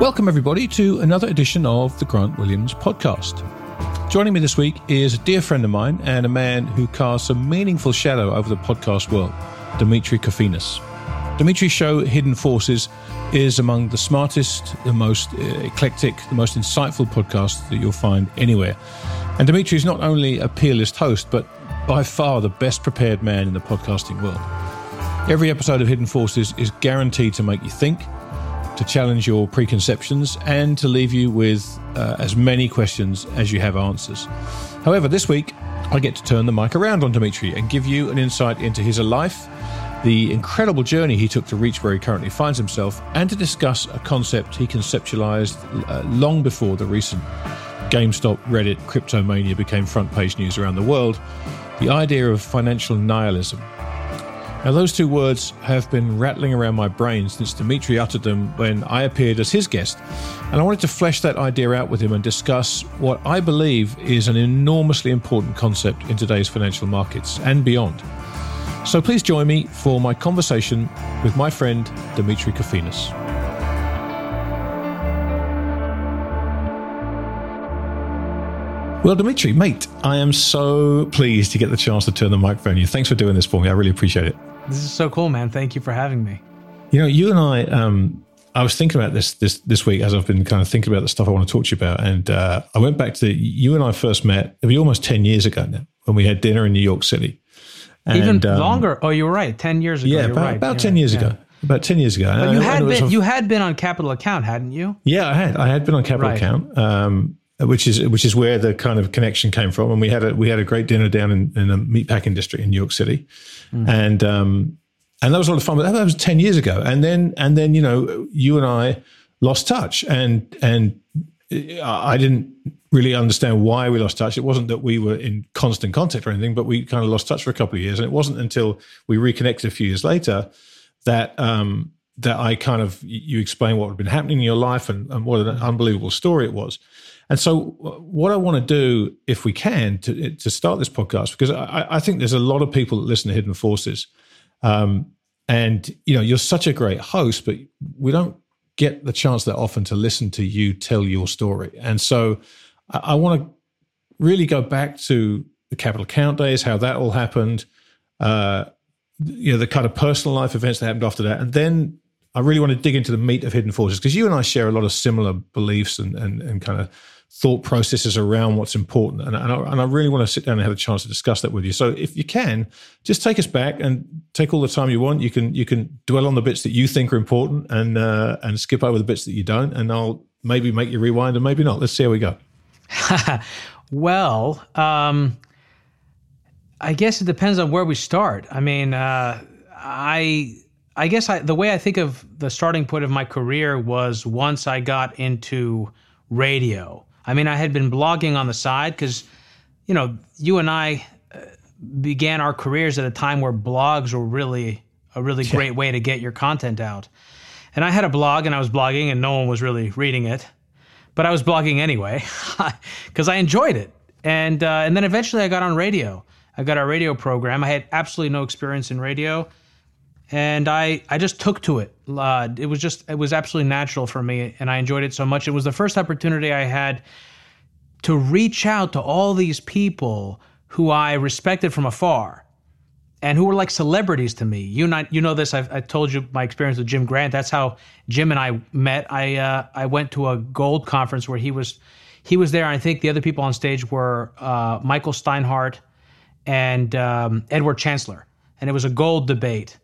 Welcome, everybody, to another edition of the Grant Williams podcast. Joining me this week is a dear friend of mine and a man who casts a meaningful shadow over the podcast world, Demetri Kofinas. Demetri's show, Hidden Forces, is among the smartest, the most uh, eclectic, the most insightful podcasts that you'll find anywhere. And Demetri is not only a peerless host, but by far the best prepared man in the podcasting world. Every episode of Hidden Forces is guaranteed to make you think to challenge your preconceptions and to leave you with uh, as many questions as you have answers. However, this week, I get to turn the mic around on Demetri and give you an insight into his life, the incredible journey he took to reach where he currently finds himself, and to discuss a concept he conceptualized uh, long before the recent GameStop, Reddit, cryptomania became front page news around the world the idea of financial nihilism. Now, those two words have been rattling around my brain since Demetri uttered them when I appeared as his guest. And I wanted to flesh that idea out with him and discuss what I believe is an enormously important concept in today's financial markets and beyond. So please join me for my conversation with my friend Demetri Kofinas. Well, Demetri, mate, I am so pleased to get the chance to turn the microphone you. Thanks for doing this for me. I really appreciate it. This is so cool, man. Thank you for having me. You know, you and I, um, I was thinking about this this this week as I've been kind of thinking about the stuff I want to talk to you about, and uh, I went back to you and I first met. It was almost ten years ago now when we had dinner in New York City. And, Even um, longer. Oh, you were right. Ten years ago. Yeah, about, right. about ten years yeah. ago. About ten years ago. But you had been you had been on Capital Account, hadn't you? Yeah, I had. I had been on Capital right. Account. Um, which is which is where the kind of connection came from. And we had a we had a great dinner down in, in the meatpacking district in New York City, mm. and um, and that was a lot of fun. But that was ten years ago, and then and then you know you and I lost touch, and and I didn't really understand why we lost touch. It wasn't that we were in constant contact or anything, but we kind of lost touch for a couple of years, and it wasn't until we reconnected a few years later that um, that I kind of you explained what had been happening in your life and, and what an unbelievable story it was. And so, what I want to do, if we can, to to start this podcast, because I, I think there's a lot of people that listen to Hidden Forces um, and you know, you're such a great host, but we don't get the chance that often to listen to you tell your story. And so, I, I want to really go back to the capital account days, how that all happened, uh, you know, the kind of personal life events that happened after that, and then I really want to dig into the meat of Hidden Forces because you and I share a lot of similar beliefs and and, and kind of thought processes around what's important. And, and, I, and I really want to sit down and have a chance to discuss that with you. So if you can, just take us back and take all the time you want. You can you can dwell on the bits that you think are important and uh, and skip over the bits that you don't. And I'll maybe make you rewind and maybe not. Let's see how we go. well, um, I guess it depends on where we start. I mean, uh, I I guess I, the way I think of the starting point of my career was once I got into radio. I mean, I had been blogging on the side because, you know, you and I uh, began our careers at a time where blogs were really a really yeah. great way to get your content out. And I had a blog and I was blogging and no one was really reading it, but I was blogging anyway because I enjoyed it. And uh, and then eventually I got on radio. I got a radio program. I had absolutely no experience in radio and I I just took to it. Uh, it was just it was absolutely natural for me, and I enjoyed it so much. It was the first opportunity I had to reach out to all these people who I respected from afar, and who were like celebrities to me. You not you know this. I've, I told you my experience with Jim Grant. That's how Jim and I met. I uh, I went to a gold conference where he was he was there. I think the other people on stage were uh, Michael Steinhardt and um, Edward Chancellor, and it was a gold debate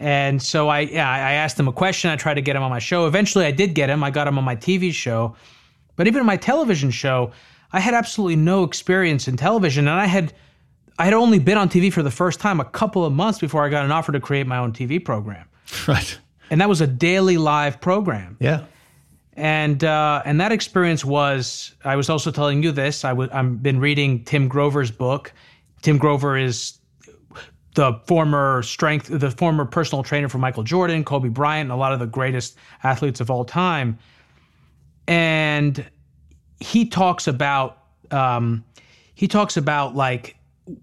and so I, yeah, I asked him a question. I tried to get him on my show. Eventually, I did get him. I got him on my TV show. But even my television show, I had absolutely no experience in television, and I had, I had only been on TV for the first time a couple of months before I got an offer to create my own TV program. Right. And that was a daily live program. Yeah. and uh, and that experience was. I was also telling you this. I I've been reading Tim Grover's book. Tim Grover is the former strength, the former personal trainer for Michael Jordan, Kobe Bryant, and a lot of the greatest athletes of all time. And he talks about um, he talks about like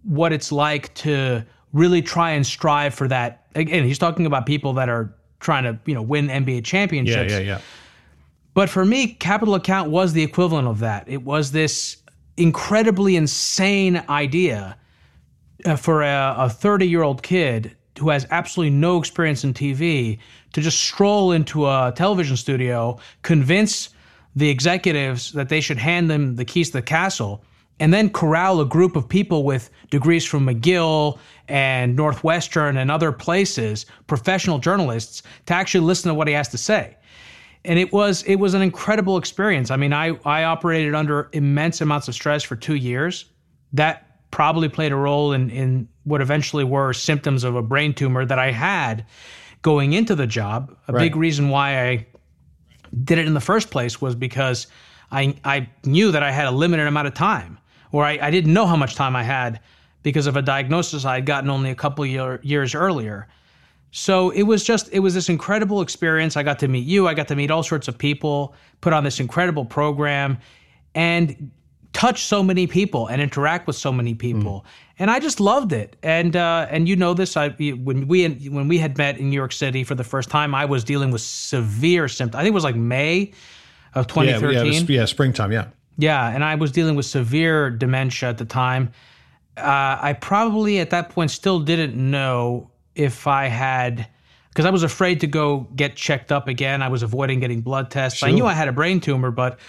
what it's like to really try and strive for that. Again, he's talking about people that are trying to you know win NBA championships. Yeah, yeah, yeah. But for me, capital account was the equivalent of that. It was this incredibly insane idea uh, for a 30 year old kid who has absolutely no experience in TV to just stroll into a television studio, convince the executives that they should hand them the keys to the castle, and then corral a group of people with degrees from McGill and Northwestern and other places, professional journalists, to actually listen to what he has to say. And it was it was an incredible experience. I mean, I I operated under immense amounts of stress for two years. That probably played a role in, in what eventually were symptoms of a brain tumor that I had going into the job. A right. big reason why I did it in the first place was because I, I knew that I had a limited amount of time, or I, I didn't know how much time I had because of a diagnosis I had gotten only a couple year, years earlier. So it was just, it was this incredible experience. I got to meet you, I got to meet all sorts of people, put on this incredible program. And touch so many people and interact with so many people. Mm. And I just loved it. And uh, and you know this, I when we when we had met in New York City for the first time, I was dealing with severe symptoms. I think it was like May of 2013. Yeah, yeah, was, yeah springtime. Yeah. Yeah, and I was dealing with severe dementia at the time. Uh, I probably at that point still didn't know if I had because I was afraid to go get checked up again. I was avoiding getting blood tests. Sure. I knew I had a brain tumor, but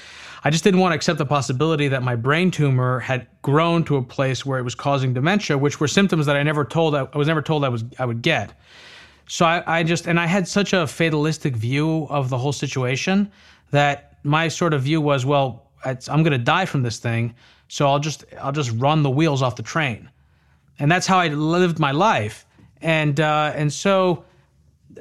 I just didn't want to accept the possibility that my brain tumor had grown to a place where it was causing dementia, which were symptoms that I never told I, was never told I was I would get. So I, I just and I had such a fatalistic view of the whole situation that my sort of view was, well, I'm going to die from this thing, so I'll just I'll just run the wheels off the train, and that's how I lived my life, and uh, and so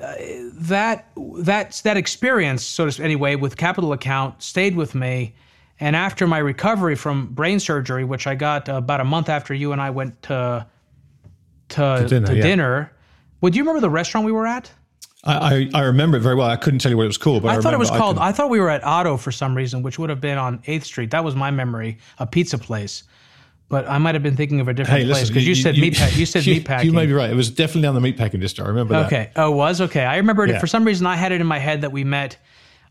Uh, that that that experience, so to say, anyway, with Capital Account stayed with me. And after my recovery from brain surgery, which I got uh, about a month after you and I went to to, to dinner, to yeah. dinner would you remember the restaurant we were at? I, I, I remember it very well. I couldn't tell you what it was called, but I, I thought it was called. I, I, thought we were at Otto for some reason, which would have been on Eighth Street. That was my memory, a pizza place but I might have been thinking of a different hey, place because you, you, said meat. Pa- you said you, meat packing. You may be right. It was definitely on the meat packing district. I remember that. Okay. Oh, it was okay. I remember it. For some reason, I had it in my head that we met,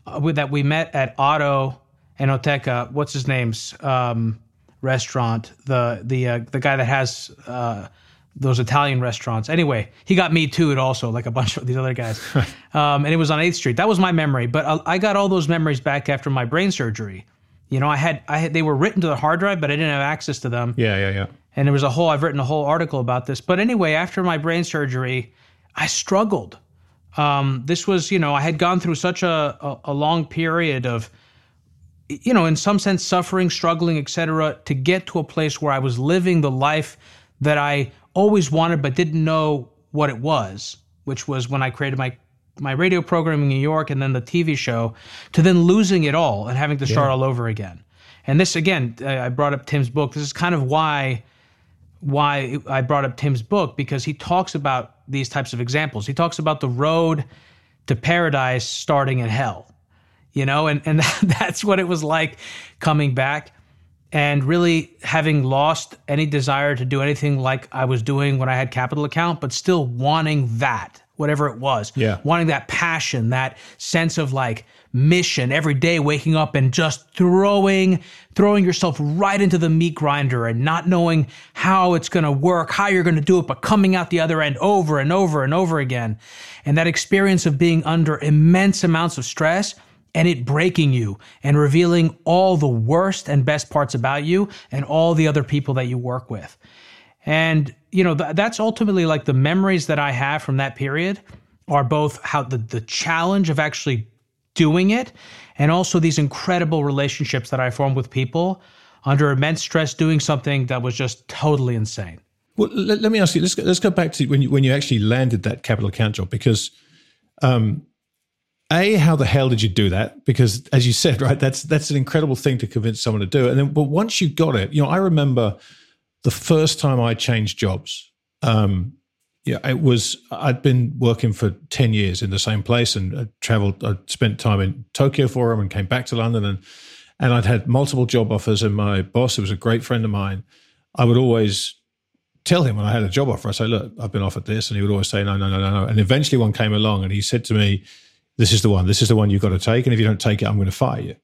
uh, that we met at Otto Enoteca. What's his name's um, restaurant? The the uh, the guy that has uh, those Italian restaurants. Anyway, he got me too. It also like a bunch of these other guys, um, and it was on Eighth Street. That was my memory. But I, I got all those memories back after my brain surgery. You know, I had I had they were written to the hard drive, but I didn't have access to them. Yeah, yeah, yeah. And there was a whole I've written a whole article about this. But anyway, after my brain surgery, I struggled. Um, this was, you know, I had gone through such a, a, a long period of, you know, in some sense, suffering, struggling, etc., to get to a place where I was living the life that I always wanted but didn't know what it was, which was when I created my my radio program in New York and then the TV show to then losing it all and having to start yeah. all over again. And this again, I brought up Tim's book. This is kind of why why I brought up Tim's book because he talks about these types of examples. He talks about the road to paradise starting in hell. You know, and and that's what it was like coming back and really having lost any desire to do anything like I was doing when I had capital account, but still wanting that whatever it was. Yeah. Wanting that passion, that sense of like mission every day, waking up and just throwing, throwing yourself right into the meat grinder and not knowing how it's going to work, how you're going to do it, but coming out the other end over and over and over again. And that experience of being under immense amounts of stress and it breaking you and revealing all the worst and best parts about you and all the other people that you work with. And you know th- that's ultimately like the memories that I have from that period are both how the the challenge of actually doing it and also these incredible relationships that I formed with people under immense stress doing something that was just totally insane. Well, let, let me ask you. Let's go, let's go back to when you when you actually landed that capital account job because um, a how the hell did you do that because as you said right that's that's an incredible thing to convince someone to do and then but once you got it you know i remember the first time i changed jobs um yeah it was i'd been working for 10 years in the same place and i traveled i spent time in tokyo for him and came back to london and and i'd had multiple job offers and my boss who was a great friend of mine i would always tell him when i had a job offer i say look i've been offered this and he would always say no no no no no and eventually one came along and he said to me this is the one. This is the one you've got to take. And if you don't take it, I'm going to fire you.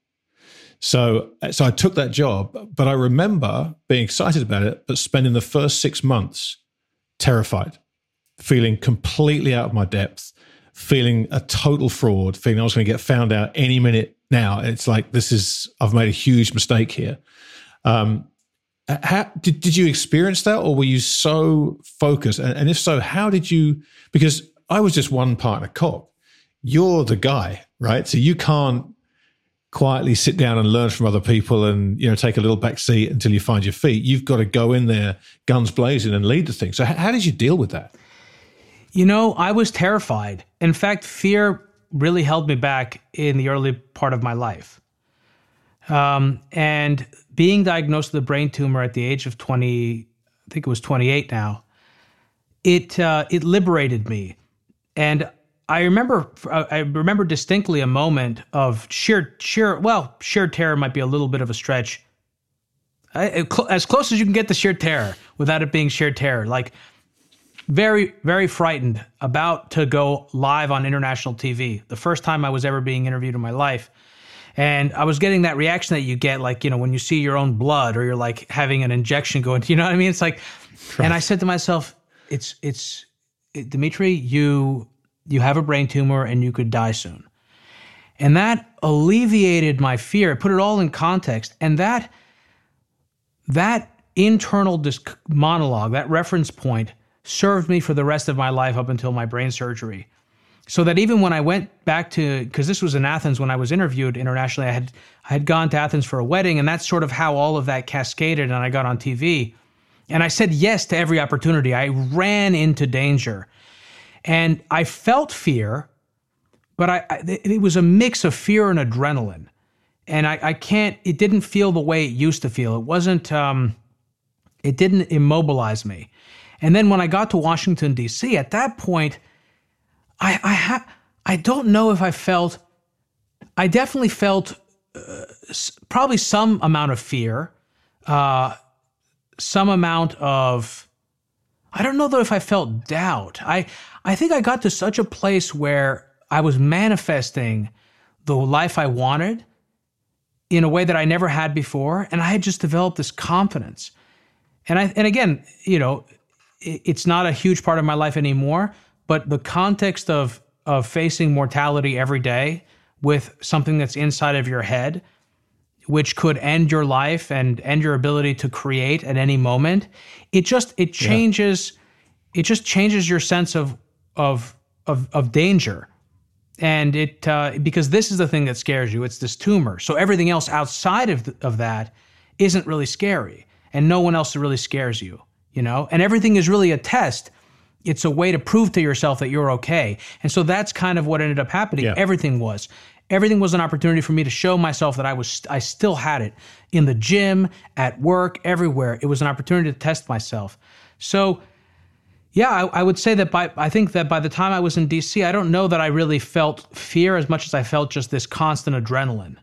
So, so I took that job, but I remember being excited about it, but spending the first six months terrified, feeling completely out of my depth, feeling a total fraud, feeling I was going to get found out any minute now. It's like, this is, I've made a huge mistake here. Um, how, did, did you experience that or were you so focused? And, and if so, how did you, because I was just one partner cop you're the guy, right? So you can't quietly sit down and learn from other people and you know take a little back seat until you find your feet. You've got to go in there guns blazing and lead the thing. So how did you deal with that? You know, I was terrified. In fact, fear really held me back in the early part of my life. Um, and being diagnosed with a brain tumor at the age of 20, I think it was 28 now, it uh, it liberated me. And I remember uh, I remember distinctly a moment of sheer sheer well sheer terror might be a little bit of a stretch. I, as close as you can get to sheer terror without it being sheer terror, like very very frightened about to go live on international TV. The first time I was ever being interviewed in my life. And I was getting that reaction that you get, like, you know, when you see your own blood or you're like having an injection going, you know what I mean? It's like, right. and I said to myself, it's, it's, it, Demetri, you you have a brain tumor and you could die soon. And that alleviated my fear, It put it all in context. And that that internal disc- monologue, that reference point, served me for the rest of my life up until my brain surgery. So that even when I went back to, because this was in Athens when I was interviewed internationally, I had I had gone to Athens for a wedding, and that's sort of how all of that cascaded, and I got on TV. And I said yes to every opportunity. I ran into danger. And I felt fear, but I, I it was a mix of fear and adrenaline. And I, I, can't, it didn't feel the way it used to feel. It wasn't, um, it didn't immobilize me. And then when I got to Washington, D.C., at that point, I, I, ha- I don't know if I felt, I definitely felt uh, probably some amount of fear, uh, some amount of, I don't know though if I felt doubt. I I think I got to such a place where I was manifesting the life I wanted in a way that I never had before, and I had just developed this confidence. And I and again, you know, it, it's not a huge part of my life anymore, but the context of of facing mortality every day with something that's inside of your head which could end your life and end your ability to create at any moment it just it changes yeah. it just changes your sense of of of of danger. And it uh, because this is the thing that scares you it's this tumor. So everything else outside of, the, of that isn't really scary and no one else really scares you you know? And everything is really a test. It's a way to prove to yourself that you're okay. And so that's kind of what ended up happening. Yeah. everything was everything was an opportunity for me to show myself that i was i still had it in the gym at work everywhere it was an opportunity to test myself so yeah, I, I, would say that by I think that by the time I was in DC, I don't know that I really felt fear as much as I felt just this constant adrenaline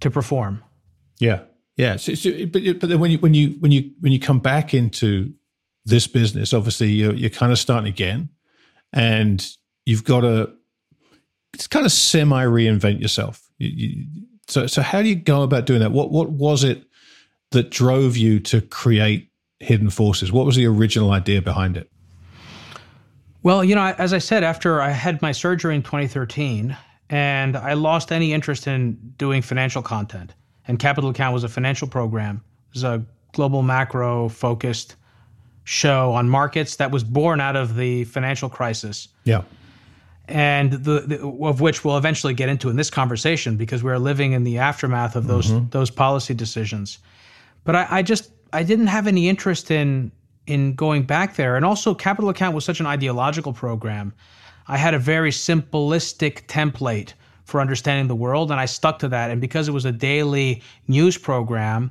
to perform. Yeah, yeah. So, so, but but then when you when you when you when you come back into this business, obviously you're you're kind of starting again, and you've got to it's kind of semi reinvent yourself. You, you, so so how do you go about doing that? What what was it that drove you to create Hidden Forces? What was the original idea behind it? Well, you know, as I said, after I had my surgery in 2013, and I lost any interest in doing financial content, and Capital Account was a financial program. It was a global macro focused show on markets that was born out of the financial crisis. Yeah. And the, the, of which we'll eventually get into in this conversation because we're living in the aftermath of those mm-hmm. those policy decisions. But I, I just I didn't have any interest in in going back there. And also, Capital Account was such an ideological program. I had a very simplistic template for understanding the world, and I stuck to that. And because it was a daily news program,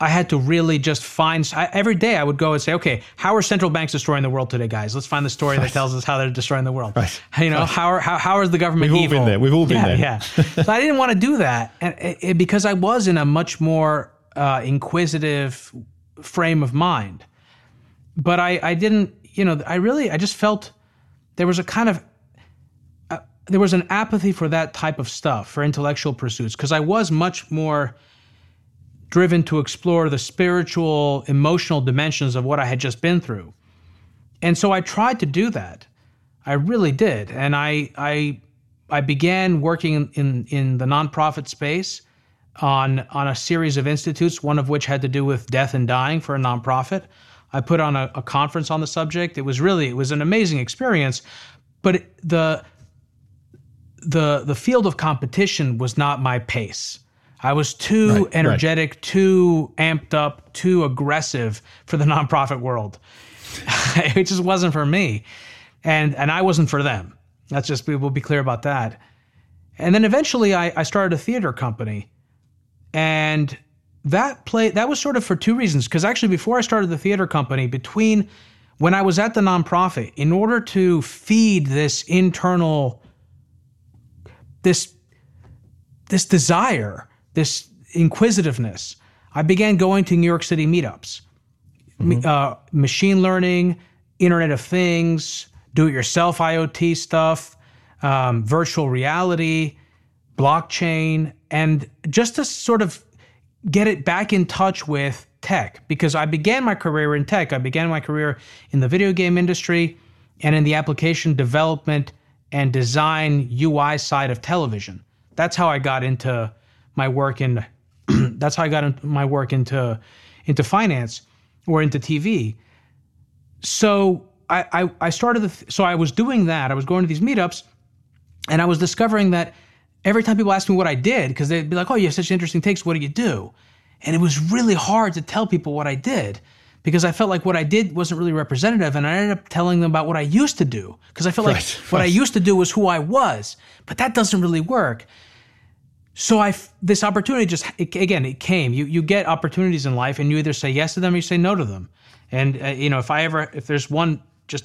I had to really just find I, every day. I would go and say, "Okay, how are central banks destroying the world today, guys? Let's find the story right. that tells us how they're destroying the world. Right. You know, right. how are how, how is the government We've evil? all been there. We've all been yeah, there. Yeah. so I didn't want to do that, and it, it, because I was in a much more uh, inquisitive frame of mind. But I, I didn't, you know, I really, I just felt there was a kind of uh, there was an apathy for that type of stuff for intellectual pursuits because I was much more driven to explore the spiritual, emotional dimensions of what I had just been through. And so I tried to do that. I really did. And I I I began working in, in, the nonprofit space on on a series of institutes, one of which had to do with death and dying for a nonprofit. I put on a, a conference on the subject. It was really it was an amazing experience, but the the the field of competition was not my pace. I was too right, energetic, right. too amped up, too aggressive for the nonprofit world. it just wasn't for me. And and I wasn't for them. That's just we'll be clear about that. And then eventually I, I started a theater company. And that play that was sort of for two reasons. Because actually before I started the theater company, between when I was at the nonprofit, in order to feed this internal this this desire this inquisitiveness, I began going to New York City meetups, mm-hmm. uh, machine learning, Internet of Things, do it yourself IoT stuff, um, virtual reality, blockchain, and just to sort of get it back in touch with tech because I began my career in tech. I began my career in the video game industry and in the application development and design UI side of television. That's how I got into my work in that's how I got my work into into finance or into TV. So I, I, I started the so I was doing that. I was going to these meetups, and I was discovering that every time people asked me what I did, because they'd be like, "Oh, you have such interesting takes. What do you do?" And it was really hard to tell people what I did because I felt like what I did wasn't really representative, and I ended up telling them about what I used to do because I felt right, like what I used to do was who I was, but that doesn't really work so I this opportunity just it, again it came. You you get opportunities in life, and you either say yes to them or you say no to them. And uh, you know, if I ever if there's one just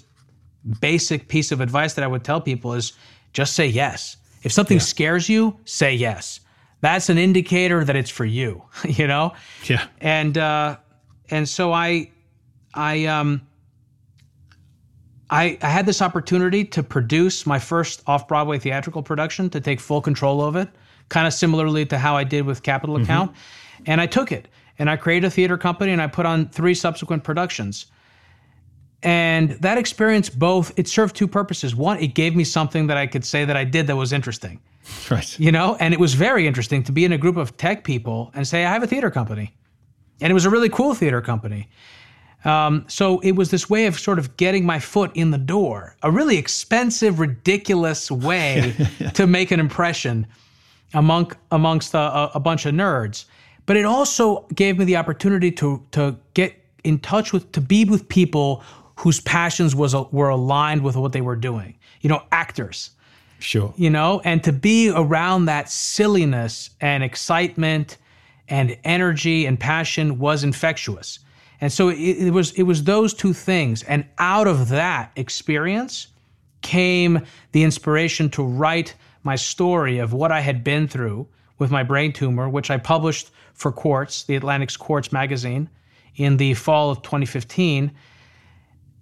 basic piece of advice that I would tell people is just say yes. If something yeah. scares you, say yes. That's an indicator that it's for you. You know. Yeah. And uh, and so I I um. I, I had this opportunity to produce my first off Broadway theatrical production, to take full control of it kind of similarly to how I did with Capital mm-hmm. Account. And I took it and I created a theater company and I put on three subsequent productions. And that experience both it served two purposes. One, it gave me something that I could say that I did that was interesting. Right. You know, and it was very interesting to be in a group of tech people and say I have a theater company. And it was a really cool theater company. Um, so it was this way of sort of getting my foot in the door, a really expensive, ridiculous way to make an impression among amongst uh, a, a bunch of nerds. But it also gave me the opportunity to to get in touch with to be with people whose passions was were aligned with what they were doing. You know, actors. Sure. You know, and to be around that silliness and excitement and energy and passion was infectious. And so it, it was it was those two things and out of that experience came the inspiration to write my story of what I had been through with my brain tumor, which I published for Quartz, the Atlantic's Quartz magazine, in the fall of 2015.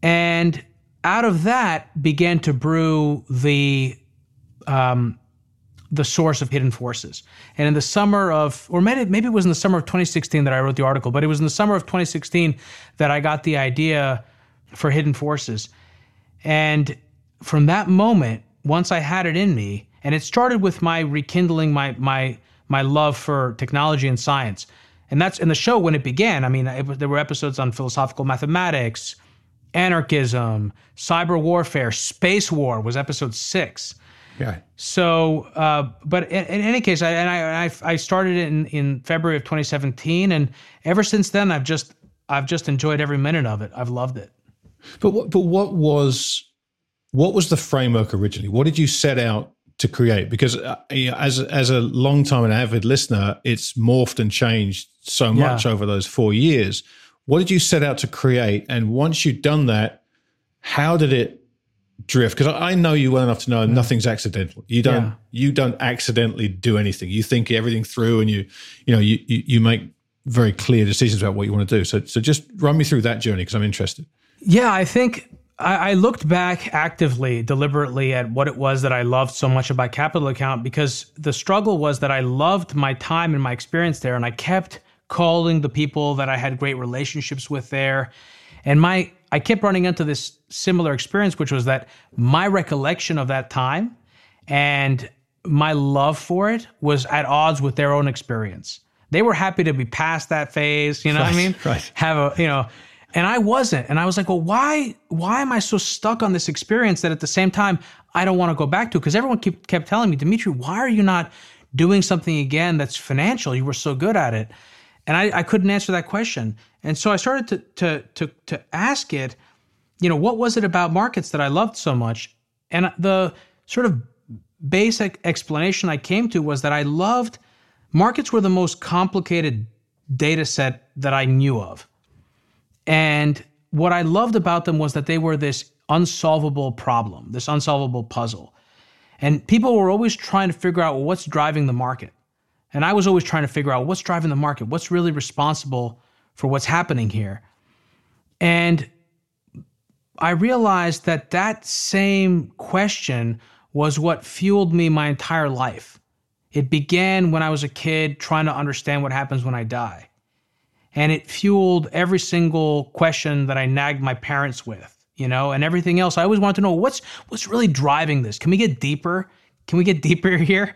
And out of that began to brew the um, the source of hidden forces. And in the summer of, or maybe, maybe it was in the summer of 2016 that I wrote the article, but it was in the summer of 2016 that I got the idea for hidden forces. And from that moment, once I had it in me, and it started with my rekindling my my my love for technology and science. And that's in the show when it began. I mean, it, there were episodes on philosophical mathematics, anarchism, cyber warfare, space war was episode six. Yeah. So, uh, but in, in, any case, I, and I, I, I started it in, in February of 2017, and ever since then, I've just I've just enjoyed every minute of it. I've loved it. But what but what was what was the framework originally? What did you set out to create? Because uh, you know, as as a long time and avid listener, it's morphed and changed so much yeah. over those four years. What did you set out to create? And once you'd done that, how did it drift? Because I know you well enough to know nothing's accidental. You don't yeah. you don't accidentally do anything. You think everything through, and you you know you you, you make very clear decisions about what you want to do. So so just run me through that journey because I'm interested. Yeah, I think I, I looked back actively, deliberately at what it was that I loved so much about Capital Account because the struggle was that I loved my time and my experience there, and I kept calling the people that I had great relationships with there. And my I kept running into this similar experience, which was that my recollection of that time and my love for it was at odds with their own experience. They were happy to be past that phase, you know right, what I mean? Right. Have a, you know, and I wasn't. And I was like, well, why why am I so stuck on this experience that at the same time I don't want to go back to? Because everyone kept kept telling me, Demetri, why are you not doing something again that's financial? You were so good at it. And I, I couldn't answer that question. And so I started to to to to ask it, you know, what was it about markets that I loved so much? And the sort of basic explanation I came to was that I loved markets were the most complicated data set that I knew of. And what I loved about them was that they were this unsolvable problem, this unsolvable puzzle. And people were always trying to figure out well, what's driving the market. And I was always trying to figure out what's driving the market, what's really responsible for what's happening here. And I realized that that same question was what fueled me my entire life. It began when I was a kid trying to understand what happens when I die and it fueled every single question that I nagged my parents with, you know, and everything else. I always wanted to know what's what's really driving this. Can we get deeper? Can we get deeper here?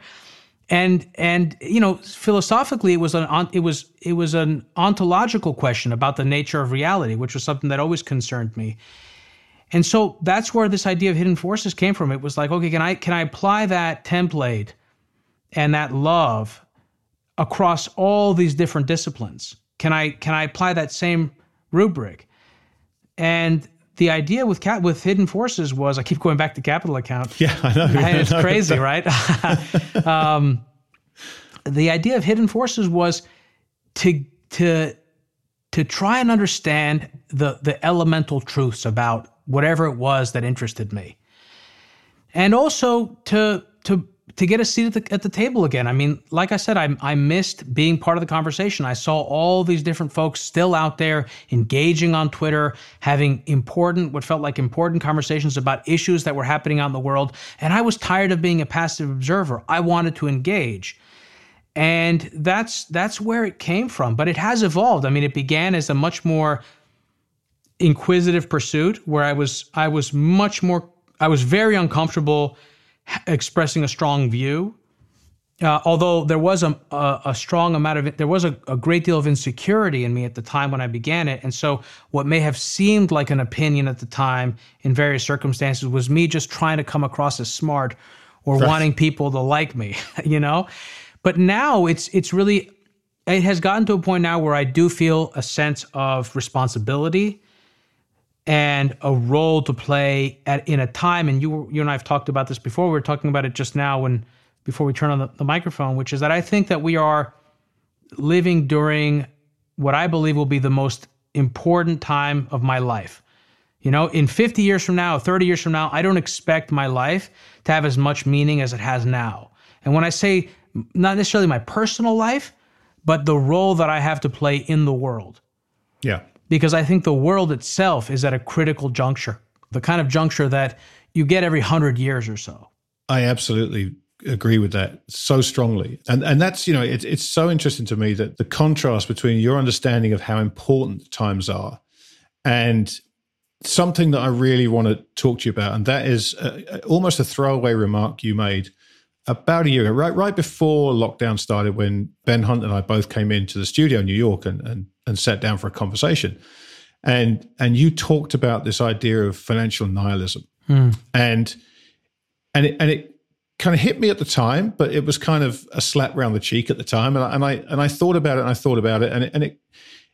And and you know, philosophically, it was an it was it was an ontological question about the nature of reality, which was something that always concerned me. And so that's where this idea of hidden forces came from. It was like, okay, can I can I apply that template and that love across all these different disciplines? Can I can I apply that same rubric? And the idea with cat with hidden forces was I keep going back to capital account. Yeah, I know. And it's crazy, right? um, the idea of hidden forces was to to to try and understand the the elemental truths about whatever it was that interested me, and also to to to get a seat at the, at the table again. I mean, like I said, I, I missed being part of the conversation. I saw all these different folks still out there engaging on Twitter, having important, what felt like important conversations about issues that were happening out in the world. And I was tired of being a passive observer. I wanted to engage. And that's that's where it came from. But it has evolved. I mean, it began as a much more inquisitive pursuit where I was I was much more I was very uncomfortable expressing a strong view. Uh, although there was a, a, a, strong amount of it, there was a, a, great deal of insecurity in me at the time when I began it. And so, what may have seemed like an opinion at the time in various circumstances was me just trying to come across as smart or right. wanting people to like me, you know? But now it's, it's really, it has gotten to a point now where I do feel a sense of responsibility and a role to play at in a time and you you and I have talked about this before we were talking about it just now when before we turn on the, the microphone which is that I think that we are living during what I believe will be the most important time of my life. You know, in 50 years from now, 30 years from now, I don't expect my life to have as much meaning as it has now. And when I say not necessarily my personal life, but the role that I have to play in the world. Yeah because I think the world itself is at a critical juncture, the kind of juncture that you get every hundred years or so. I absolutely agree with that so strongly. And and that's, you know, it, it's so interesting to me that the contrast between your understanding of how important times are and something that I really want to talk to you about. And that is a, almost a throwaway remark you made about a year ago, right, right before lockdown started, when Ben Hunt and I both came into the studio in New York and, and, and sat down for a conversation. And, and you talked about this idea of financial nihilism. Hmm. And, and it, and it kind of hit me at the time, but it was kind of a slap round the cheek at the time. And I, and I, and I thought about it and I thought about it and it, and it,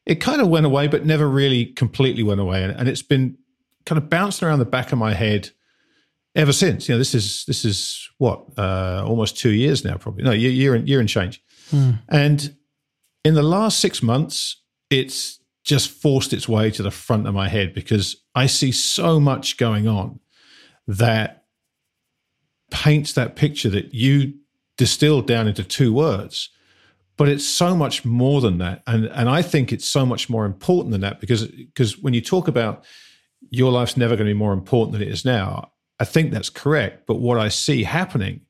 it kind of went away, but never really completely went away. And, and it's been kind of bouncing around the back of my head ever since. You know, this is this is what uh, almost two years now, probably no year year and year and change. Hmm. And in the last six months, it's just forced its way to the front of my head because I see so much going on that paints that picture that you distilled down into two words. But it's so much more than that. And and I think it's so much more important than that because because when you talk about your life's never going to be more important than it is now, I think that's correct. But what I see happening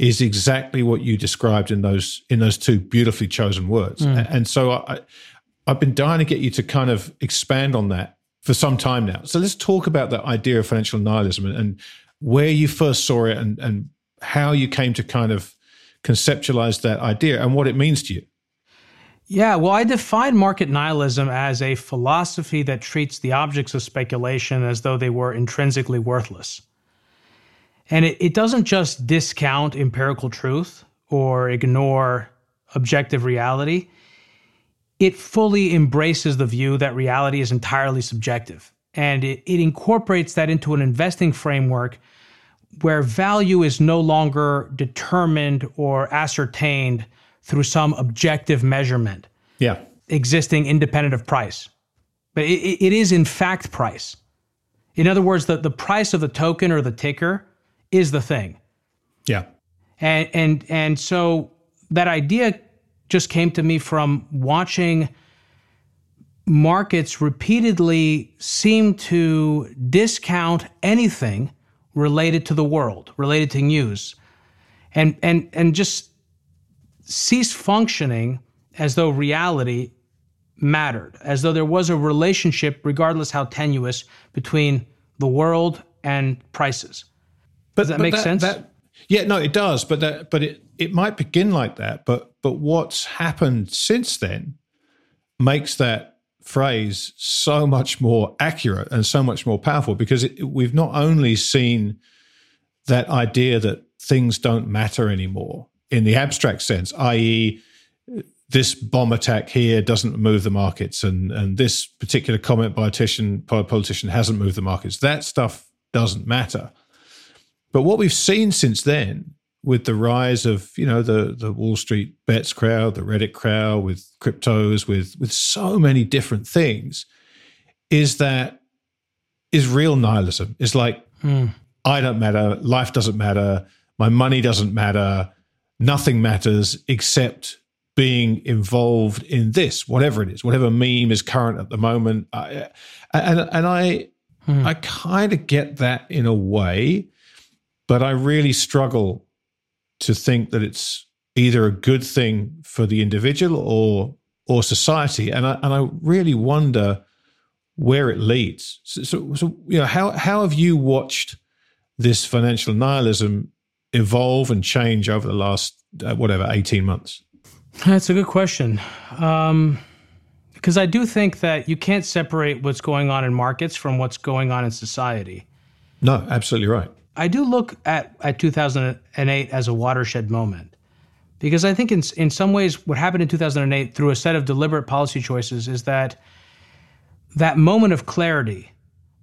is exactly what you described in those in those two beautifully chosen words. Mm. And so I, I've been dying to get you to kind of expand on that for some time now. So let's talk about that idea of financial nihilism and, and where you first saw it and, and how you came to kind of conceptualize that idea and what it means to you. Yeah, well, I define market nihilism as a philosophy that treats the objects of speculation as though they were intrinsically worthless. And it, it doesn't just discount empirical truth or ignore objective reality, it fully embraces the view that reality is entirely subjective. And it, it incorporates that into an investing framework where value is no longer determined or ascertained through some objective measurement. Yeah. Existing independent of price. But it, it is in fact price. In other words, the, the price of the token or the ticker is the thing. Yeah. And and and so that idea just came to me from watching markets repeatedly seem to discount anything related to the world, related to news, and and and just cease functioning as though reality mattered, as though there was a relationship, regardless how tenuous, between the world and prices. But, Does that but make that, sense? That, yeah, no, it does. But that, but it it might begin like that. But but what's happened since then makes that phrase so much more accurate and so much more powerful because it, we've not only seen that idea that things don't matter anymore in the abstract sense, i.e., this bomb attack here doesn't move the markets, and and this particular comment by a politician, by a politician hasn't moved the markets. That stuff doesn't matter. But what we've seen since then, with the rise of you know the the Wall Street bets crowd, the Reddit crowd, with cryptos, with with so many different things, is that is real nihilism. It's like hmm. I don't matter, life doesn't matter, my money doesn't matter, nothing matters except being involved in this, whatever it is, whatever meme is current at the moment. I, and and I hmm. I kind of get that in a way, but I really struggle to think that it's either a good thing for the individual or or society. And I and I really wonder where it leads. So, so, so you know, how how have you watched this financial nihilism evolve and change over the last uh, whatever eighteen months? That's a good question. Um, because I do think that you can't separate what's going on in markets from what's going on in society. No, absolutely right. I do look at, at 2008 as a watershed moment because I think in, in some ways what happened in 2008 through a set of deliberate policy choices is that that moment of clarity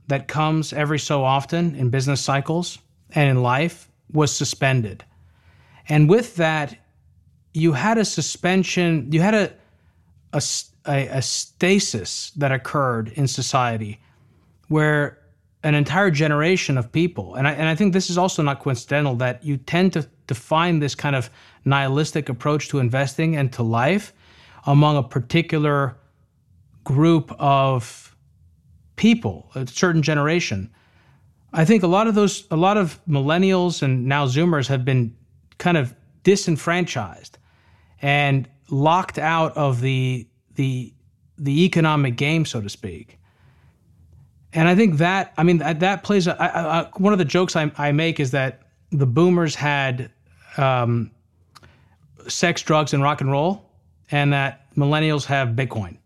that comes every so often in business cycles and in life was suspended. And with that, you had a suspension, you had a, a, a, stasis that occurred in society where an entire generation of people, and I, and I think this is also not coincidental that you tend to define this kind of nihilistic approach to investing and to life among a particular group of people, a certain generation. I think a lot of those, a lot of millennials and now Zoomers have been kind of disenfranchised and locked out of the the the economic game, so to speak. And I think that I mean that, that plays one of the jokes I, I make is that the boomers had um, sex, drugs, and rock and roll, and that millennials have Bitcoin.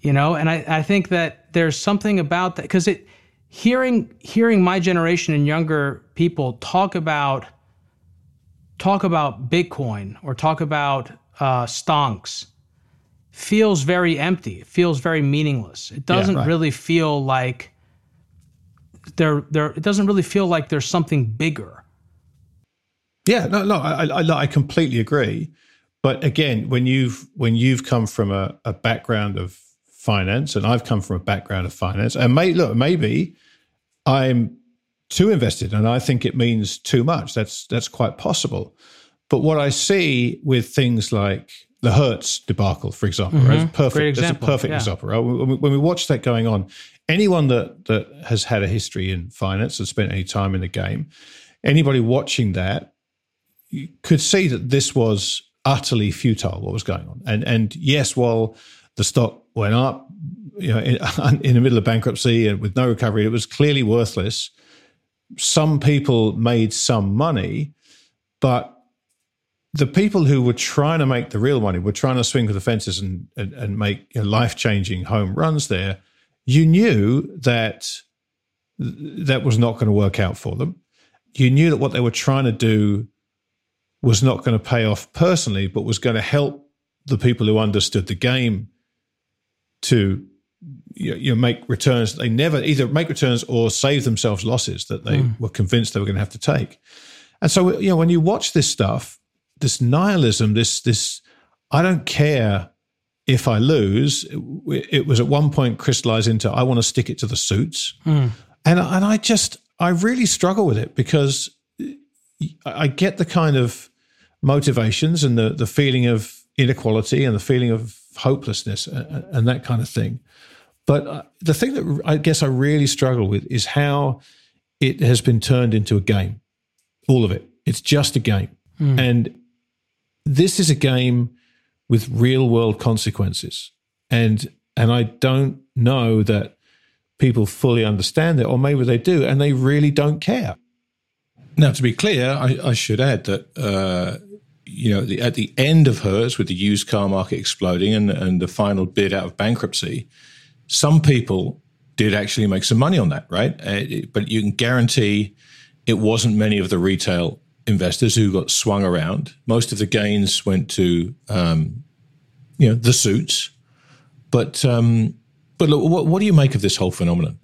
You know, and I, I think that there's something about that because it hearing hearing my generation and younger people talk about talk about Bitcoin or talk about uh, stonks feels very empty. It feels very meaningless. It doesn't yeah, right. really feel like there there it doesn't really feel like there's something bigger. Yeah, no, no, I, I, I completely agree. But again, when you've when you've come from a, a background of finance, and I've come from a background of finance, and may look maybe I'm too invested, and I think it means too much. That's that's quite possible. But what I see with things like the Hertz debacle, for example, mm-hmm. right? perfect. That's a perfect yeah. example. Right? When we watch that going on, anyone that that has had a history in finance and spent any time in the game, anybody watching that could see that this was utterly futile. What was going on? And and yes, while the stock went up, you know, in, in the middle of bankruptcy and with no recovery, it was clearly worthless. Some people made some money, but the people who were trying to make the real money were trying to swing for the fences and and, and make you know, life changing home runs there. You knew that that was not going to work out for them. You knew that what they were trying to do was not going to pay off personally, but was going to help the people who understood the game to you know, make returns. They never either make returns or save themselves losses that they mm. were convinced they were going to have to take. And so, you know, when you watch this stuff, this nihilism, this this I don't care if I lose. It, it was at one point crystallized into I want to stick it to the suits, mm. and and I just I really struggle with it because I get the kind of motivations and the the feeling of inequality and the feeling of hopelessness and, and that kind of thing. But uh, the thing that I guess I really struggle with is how it has been turned into a game. All of it. It's just a game. Mm. And this is a game with real world consequences. And and I don't know that people fully understand it, or maybe they do, and they really don't care. Now, to be clear, I, I should add that uh, you know the, at the end of Hertz, with the used car market exploding and and the final bid out of bankruptcy, some people did actually make some money on that, right? Uh, but you can guarantee it wasn't many of the retail investors who got swung around. Most of the gains went to um, you know the suits, but um, but look, what, what do you make of this whole phenomenon?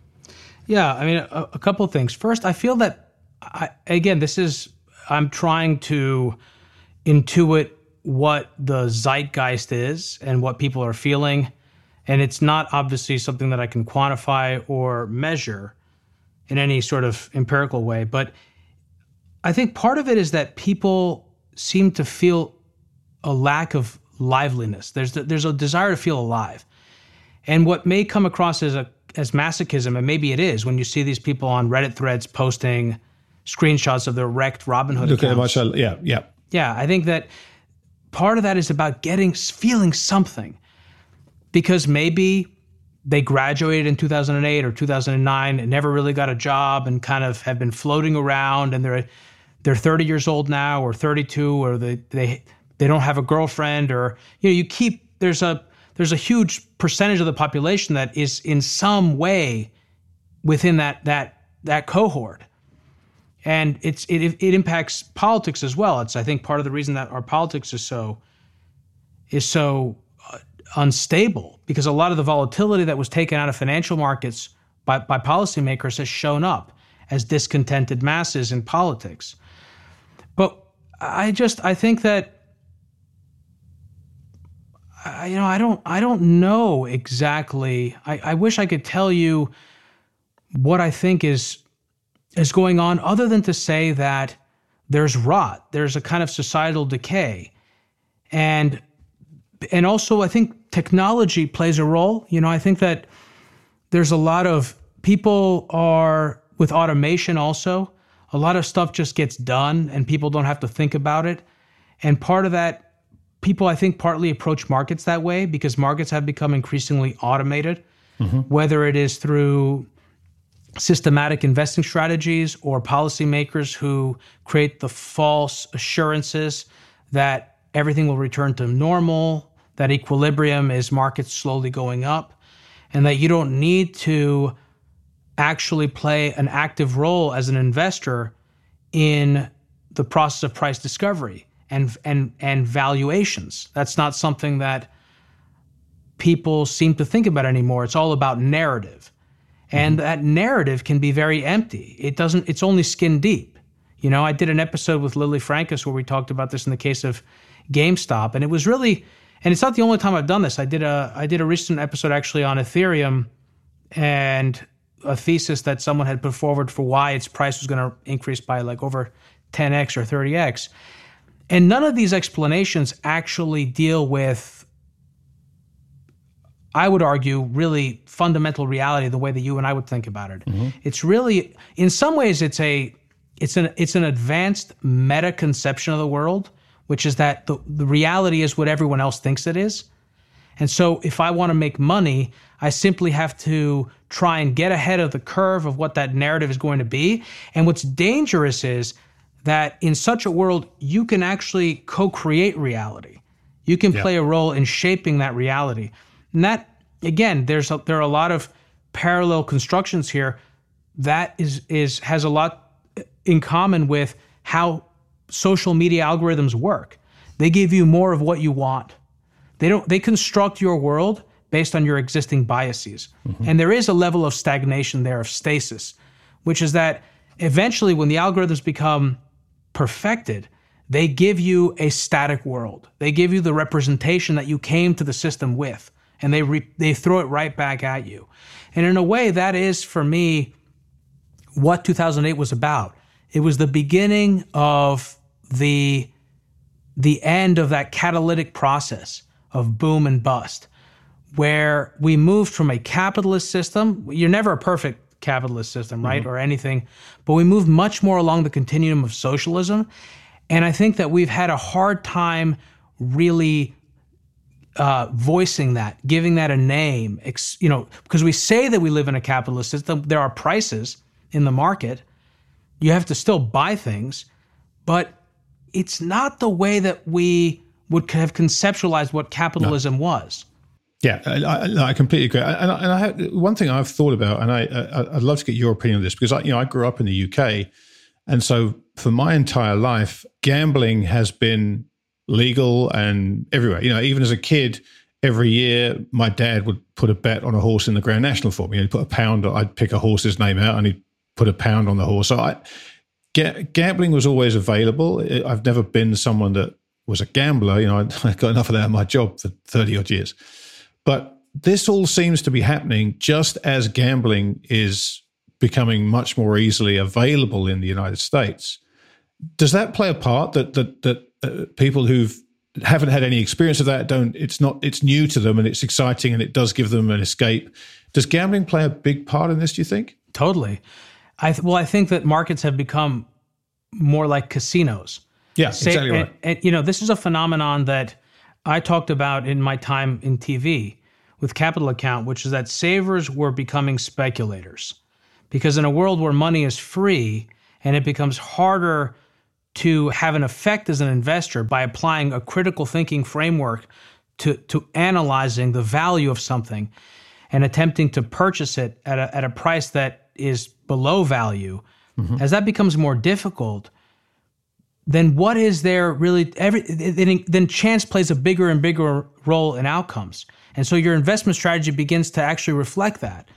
Yeah, I mean, a, a couple of things. First, I feel that I, again, this is I'm trying to intuit what the zeitgeist is and what people are feeling. And it's not obviously something that I can quantify or measure in any sort of empirical way. But I think part of it is that people seem to feel a lack of liveliness. There's there's a desire to feel alive, and what may come across as a as masochism, and maybe it is when you see these people on Reddit threads posting screenshots of their wrecked Robinhood Look accounts. At much, yeah, yeah, yeah. I think that part of that is about getting feeling something, because maybe they graduated in 2008 or 2009 and never really got a job and kind of have been floating around and they're they're 30 years old now or 32 or they they they don't have a girlfriend or you know you keep there's a there's a huge percentage of the population that is in some way within that that that cohort. And it's it it impacts politics as well. It's i think part of the reason that our politics is so is so uh, unstable because a lot of the volatility that was taken out of financial markets by, by policymakers has shown up as discontented masses in politics I just I think that I, you know I don't I don't know exactly. I, I wish I could tell you what I think is is going on, other than to say that there's rot, there's a kind of societal decay, and and also I think technology plays a role. You know, I think that there's a lot of people are with automation also a lot of stuff just gets done and people don't have to think about it. And part of that, people I think partly approach markets that way because markets have become increasingly automated, mm-hmm. whether it is through systematic investing strategies or policymakers who create the false assurances that everything will return to normal, that equilibrium is markets slowly going up, and that you don't need to actually play an active role as an investor in the process of price discovery and and and valuations. That's not something that people seem to think about anymore. It's all about narrative. And mm-hmm. that narrative can be very empty. It doesn't, it's only skin deep. You know, I did an episode with Lily Francus where we talked about this in the case of GameStop, and it was really, and it's not the only time I've done this. I did a, I did a recent episode actually on Ethereum and a thesis that someone had put forward for why its price was going to increase by like over 10x or 30x. And none of these explanations actually deal with, I would argue, really fundamental reality the way that you and I would think about it. Mm-hmm. It's really, in some ways, it's a it's an it's an advanced meta conception of the world, which is that the, the reality is what everyone else thinks it is. And so if I want to make money, I simply have to try and get ahead of the curve of what that narrative is going to be. And what's dangerous is that in such a world, you can actually co create reality. You can yeah. play a role in shaping that reality. And that, again, there's a, there are a lot of parallel constructions here that is, is has a lot in common with how social media algorithms work. They give you more of what you want. They don't they construct your world based on your existing biases. Mm-hmm. And there is a level of stagnation there of stasis, which is that eventually when the algorithms become perfected, they give you a static world. They give you the representation that you came to the system with, and they re- they throw it right back at you. And in a way, that is for me what 2008 was about. It was the beginning of the the end of that catalytic process of boom and bust, where we moved from a capitalist system. You're never a perfect capitalist system, right? Mm-hmm. Or anything. But we moved much more along the continuum of socialism. And I think that we've had a hard time really uh, voicing that, giving that a name, ex, you know, because we say that we live in a capitalist system. There are prices in the market. You have to still buy things, but it's not the way that we would have conceptualized what capitalism no. was. Yeah, I, I, completely agree. And, I, and I have, one thing I've thought about, and I, I, would love to get your opinion on this because I, you know, I grew up in the UK, and so for my entire life, gambling has been legal and everywhere. You know, even as a kid, every year my dad would put a bet on a horse in the Grand National for me. He'd put a pound. I'd pick a horse's name out, and he'd put a pound on the horse. So I, gambling was always available. I've never been someone that was a gambler. You know, I got enough of that in my job for thirty odd years. But this all seems to be happening just as gambling is becoming much more easily available in the United States. Does that play a part that that that uh, people who've haven't had any experience of that don't it's not it's new to them and it's exciting and it does give them an escape. Does gambling play a big part in this, do you think? Totally. I th- well I think that markets have become more like casinos. Yeah, Say, exactly right. And, and, you know, this is a phenomenon that I talked about in my time in TV with Capital Account, which is that savers were becoming speculators. Because in a world where money is free and it becomes harder to have an effect as an investor by applying a critical thinking framework to, to analyzing the value of something and attempting to purchase it at a, at a price that is below value, mm-hmm. as that becomes more difficult, then what is there really every then, then chance plays a bigger and bigger role in outcomes and so your investment strategy begins to actually reflect that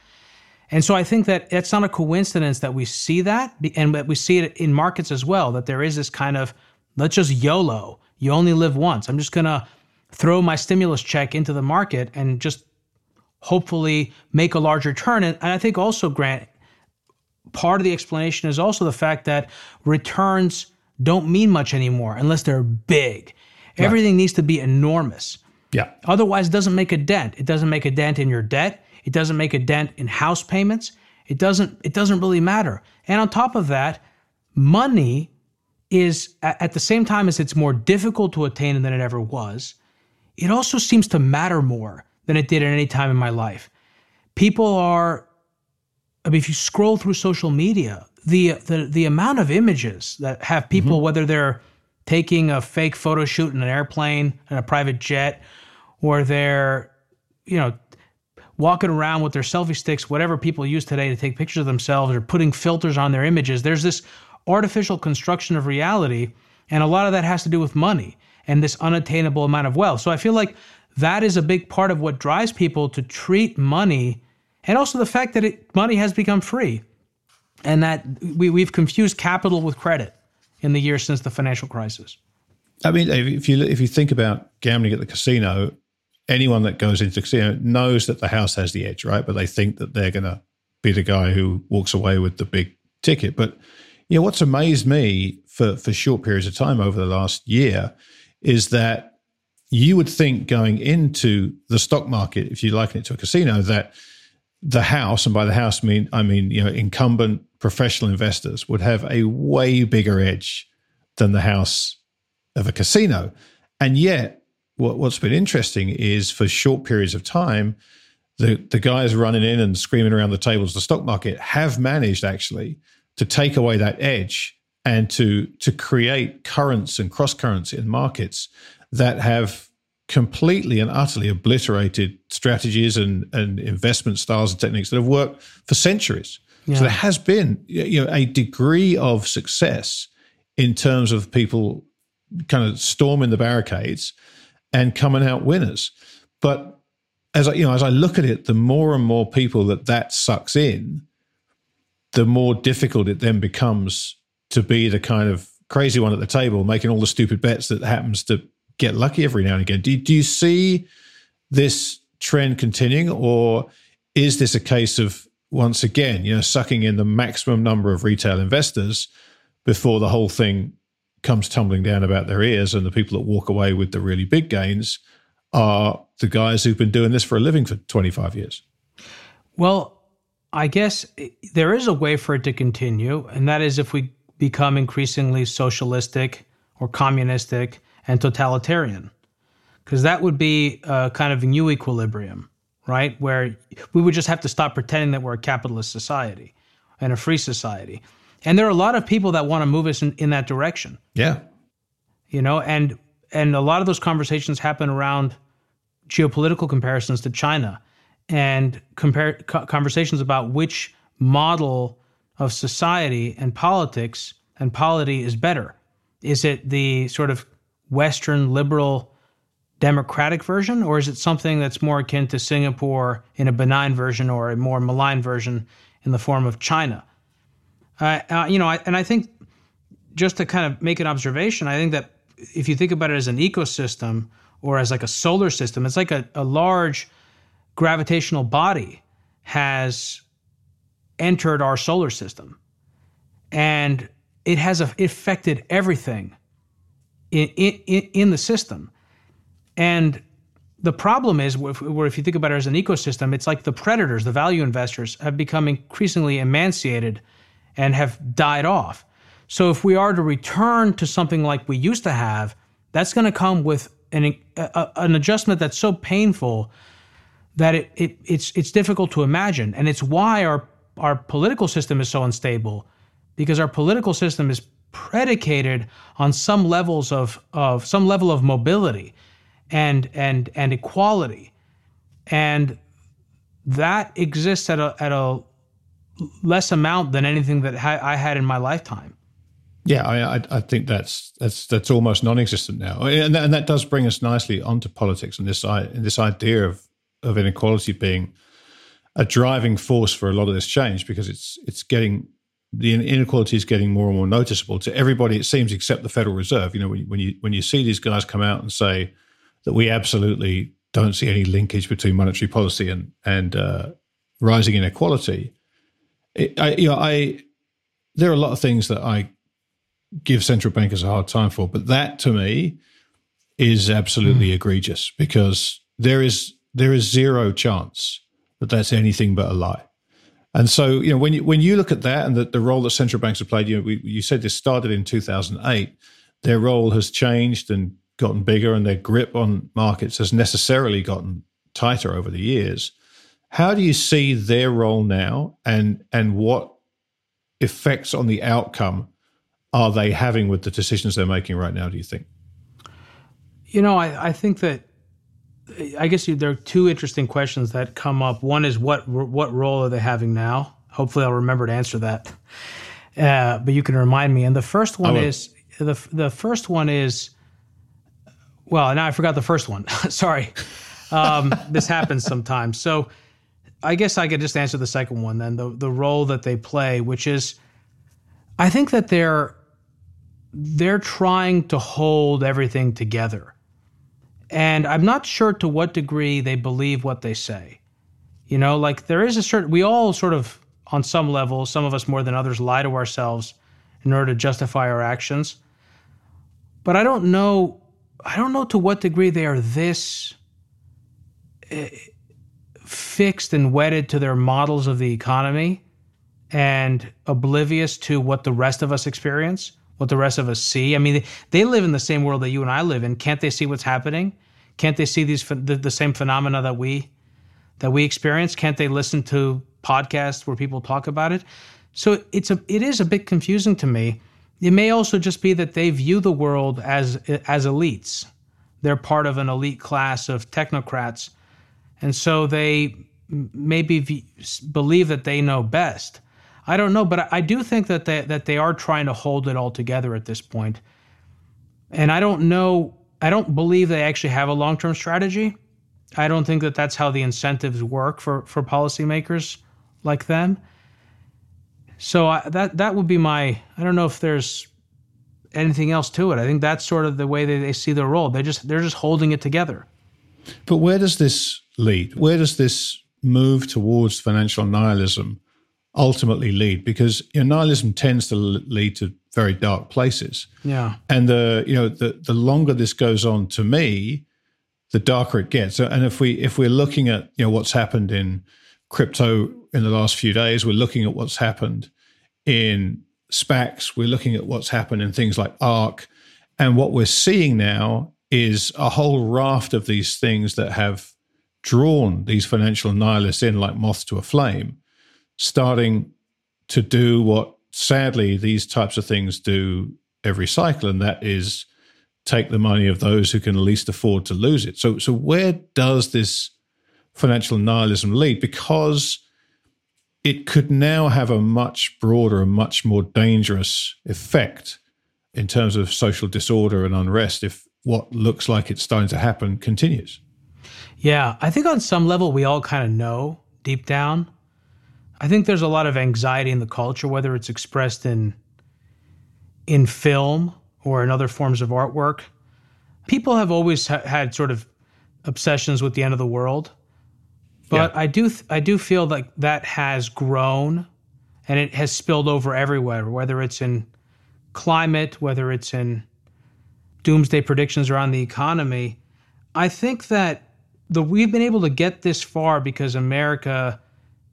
and so i think that it's not a coincidence that we see that and that we see it in markets as well that there is this kind of let's just yolo you only live once i'm just going to throw my stimulus check into the market and just hopefully make a larger return and, and i think also grant part of the explanation is also the fact that returns don't mean much anymore unless they're big. Right. Everything needs to be enormous. Yeah. Otherwise, it doesn't make a dent. It doesn't make a dent in your debt. It doesn't make a dent in house payments. It doesn't. It doesn't really matter. And on top of that, money is at the same time as it's more difficult to attain than it ever was. It also seems to matter more than it did at any time in my life. People are. I mean, if you scroll through social media, the the the amount of images that have people mm-hmm. whether they're taking a fake photo shoot in an airplane in a private jet or they're you know walking around with their selfie sticks whatever people use today to take pictures of themselves or putting filters on their images there's this artificial construction of reality and a lot of that has to do with money and this unattainable amount of wealth so i feel like that is a big part of what drives people to treat money and also the fact that it, money has become free, and that we, we've confused capital with credit in the years since the financial crisis. I mean, if you if you think about gambling at the casino, anyone that goes into the casino knows that the house has the edge, right? But they think that they're going to be the guy who walks away with the big ticket. But you know, what's amazed me for for short periods of time over the last year is that you would think going into the stock market, if you liken it to a casino, that the house, and by the house mean I mean you know incumbent professional investors would have a way bigger edge than the house of a casino, and yet what, what's been interesting is for short periods of time, the the guys running in and screaming around the tables of the stock market have managed actually to take away that edge and to to create currents and cross currents in markets that have completely and utterly obliterated strategies and, and investment styles and techniques that have worked for centuries. Yeah. So there has been you know a degree of success in terms of people kind of storming the barricades and coming out winners. But as I, you know, as I look at it, the more and more people that that sucks in, the more difficult it then becomes to be the kind of crazy one at the table, making all the stupid bets that happens to get lucky every now and again. Do, do you see this trend continuing, or is this a case of once again, you know, sucking in the maximum number of retail investors before the whole thing comes tumbling down about their ears, and the people that walk away with the really big gains are the guys who've been doing this for a living for 25 years. Well, I guess there is a way for it to continue, and that is if we become increasingly socialistic or communistic and totalitarian, because that would be a kind of new equilibrium, right? Where we would just have to stop pretending that we're a capitalist society and a free society and there are a lot of people that want to move us in, in that direction. Yeah. You know, and and a lot of those conversations happen around geopolitical comparisons to China and compare co- conversations about which model of society and politics and polity is better. Is it the sort of Western liberal democratic version, or is it something that's more akin to Singapore in a benign version or a more malign version in the form of China? Uh, you know, I, and I think just to kind of make an observation, I think that if you think about it as an ecosystem or as like a solar system, it's like a, a large gravitational body has entered our solar system, and it has affected everything in, in, in the system. And the problem is, where if you think about it as an ecosystem, it's like the predators, the value investors, have become increasingly emancipated and have died off. So if we are to return to something like we used to have, that's going to come with an, a, an adjustment that's so painful that it, it, it's it's difficult to imagine, and it's why our our political system is so unstable, because our political system is predicated on some levels of of some level of mobility, and and and equality, and that exists at a at a less amount than anything that I had in my lifetime. Yeah, I, I think that's that's that's almost non-existent now, and that, and that does bring us nicely onto politics and this I, this idea of of inequality being a driving force for a lot of this change because it's it's getting the inequality is getting more and more noticeable to everybody. It seems except the Federal Reserve. You know, when you, when you when you see these guys come out and say that we absolutely don't see any linkage between monetary policy and and uh, rising inequality, it, I, you know, I there are a lot of things that I give central bankers a hard time for, but that to me is absolutely mm. egregious because there is there is zero chance that that's anything but a lie. And so, you know, when you when you look at that and the, the role that central banks have played, you know, we, you said this started in 2008. Their role has changed and gotten bigger, and their grip on markets has necessarily gotten tighter over the years. How do you see their role now, and and what effects on the outcome are they having with the decisions they're making right now? Do you think? You know, I, I think that I guess you, there are two interesting questions that come up. One is what what role are they having now? Hopefully, I'll remember to answer that. Uh, but you can remind me. And the first one is the the first one is well, now I forgot the first one. Sorry, um, this happens sometimes. So I guess I could just answer the second one then the the role that they play, which is I think that they're they're trying to hold everything together. And I'm not sure to what degree they believe what they say. You know, like there is a certain we all sort of on some level, some of us more than others lie to ourselves in order to justify our actions. But I don't know I don't know to what degree they are this uh, fixed and wedded to their models of the economy and oblivious to what the rest of us experience, what the rest of us see. I mean, they, live in the same world that you and I live in. Can't they see what's happening? Can't they see these the, the same phenomena that we that we experience? Can't they listen to podcasts where people talk about it? So it's a it is a bit confusing to me. It may also just be that they view the world as as elites. They're part of an elite class of technocrats, and so they maybe believe that they know best. I don't know, but I do think that they, that they are trying to hold it all together at this point. And I don't know. I don't believe they actually have a long term strategy. I don't think that that's how the incentives work for for policymakers like them. So I, that that would be my. I don't know if there's anything else to it. I think that's sort of the way they, they see their role. They just they're just holding it together. But where does this lead? Where does this move towards financial nihilism ultimately lead? Because you know, nihilism tends to lead to very dark places. Yeah. And the you know the the longer this goes on, to me, the darker it gets. And if we if we're looking at you know what's happened in crypto in the last few days, we're looking at what's happened in SPACs, we're looking at what's happened in things like ARK, and what we're seeing now is a whole raft of these things that have drawn these financial nihilists in like moths to a flame, starting to do what sadly these types of things do every cycle, and that is take the money of those who can least afford to lose it. So, so where does this financial nihilism lead? Because it could now have a much broader and much more dangerous effect in terms of social disorder and unrest if what looks like it's starting to happen continues. Yeah, I think on some level we all kind of know deep down. I think there's a lot of anxiety in the culture, whether it's expressed in in film or in other forms of artwork. People have always ha- had sort of obsessions with the end of the world, but yeah. I do th- I do feel like that has grown, and it has spilled over everywhere. Whether it's in climate, whether it's in doomsday predictions around the economy, I think that the we've been able to get this far because America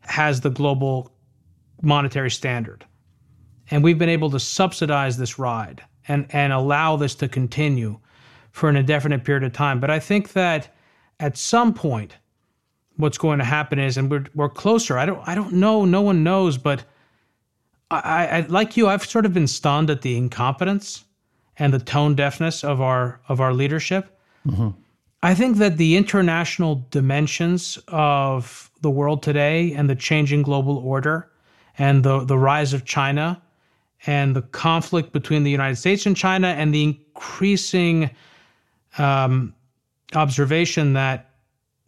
has the global monetary standard. And we've been able to subsidize this ride and, and allow this to continue for an indefinite period of time. But I think that at some point, what's going to happen is, and we're, we're closer. I don't I don't know. No one knows, but I, I like you. I've sort of been stunned at the incompetence and the tone deafness of our of our leadership. Mm-hmm. I think that the international dimensions of the world today and the changing global order and the, the rise of China and the conflict between the United States and China and the increasing um, observation that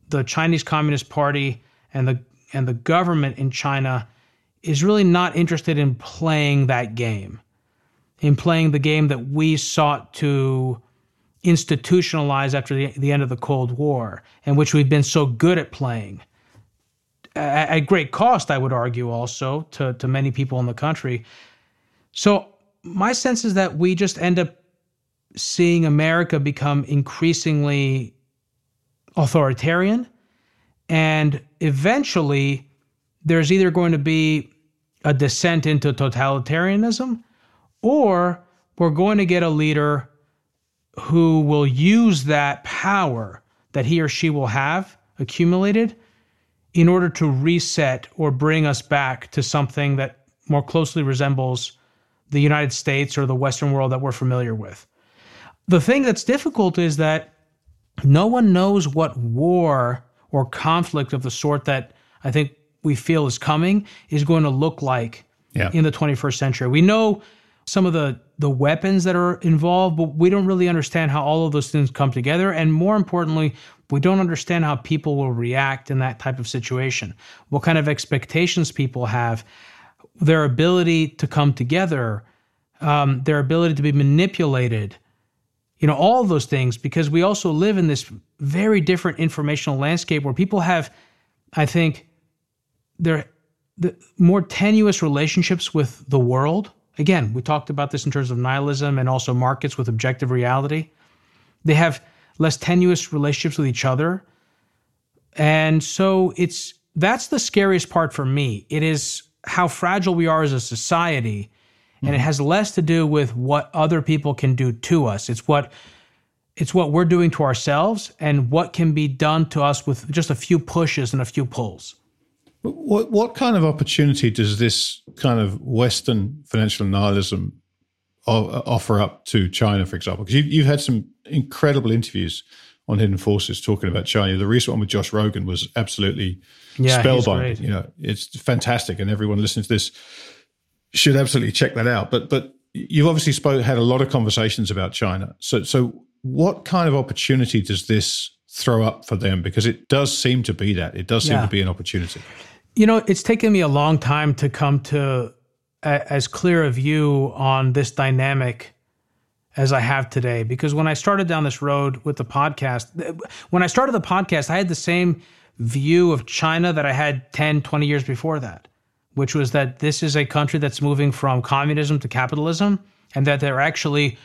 the Chinese Communist Party and the and the government in China is really not interested in playing that game, in playing the game that we sought to institutionalized after the, the end of the Cold War, and which we've been so good at playing. At, at great cost, I would argue, also to, to many people in the country. So, my sense is that we just end up seeing America become increasingly authoritarian. And eventually, there's either going to be a descent into totalitarianism, or we're going to get a leader who will use that power that he or she will have accumulated in order to reset or bring us back to something that more closely resembles the United States or the Western world that we're familiar with. The thing that's difficult is that no one knows what war or conflict of the sort that I think we feel is coming is going to look like yeah. in the 21st century. We know some of the the weapons that are involved, but we don't really understand how all of those things come together. And more importantly, We don't understand how people will react in that type of situation, what kind of expectations people have, their ability to come together, um, their ability to be manipulated, you know, all those things, because we also live in this very different informational landscape where people have, I think, their the more tenuous relationships with the world. Again, we talked about this in terms of nihilism and also markets with objective reality. They have less tenuous relationships with each other. And so it's that's the scariest part for me. It is how fragile we are as a society. And it has less to do with what other people can do to us. It's what it's what we're doing to ourselves and what can be done to us with just a few pushes and a few pulls. What what kind of opportunity does this kind of Western financial nihilism uh, offer up to China, for example? Because you've, you've had some incredible interviews on Hidden Forces talking about China. The recent one with Josh Rogin was absolutely yeah, spellbinding. You know, it's fantastic, and everyone listening to this should absolutely check that out. But but you've obviously spoke, had a lot of conversations about China. So so what kind of opportunity does this throw up for them? Because it does seem to be that. It does seem yeah. to be an opportunity. You know, it's taken me a long time to come to a, as clear a view on this dynamic as I have today. Because when I started down this road with the podcast, when I started the podcast, I had the same view of China that I had 10, 20 years before that, which was that this is a country that's moving from communism to capitalism and that they're actually,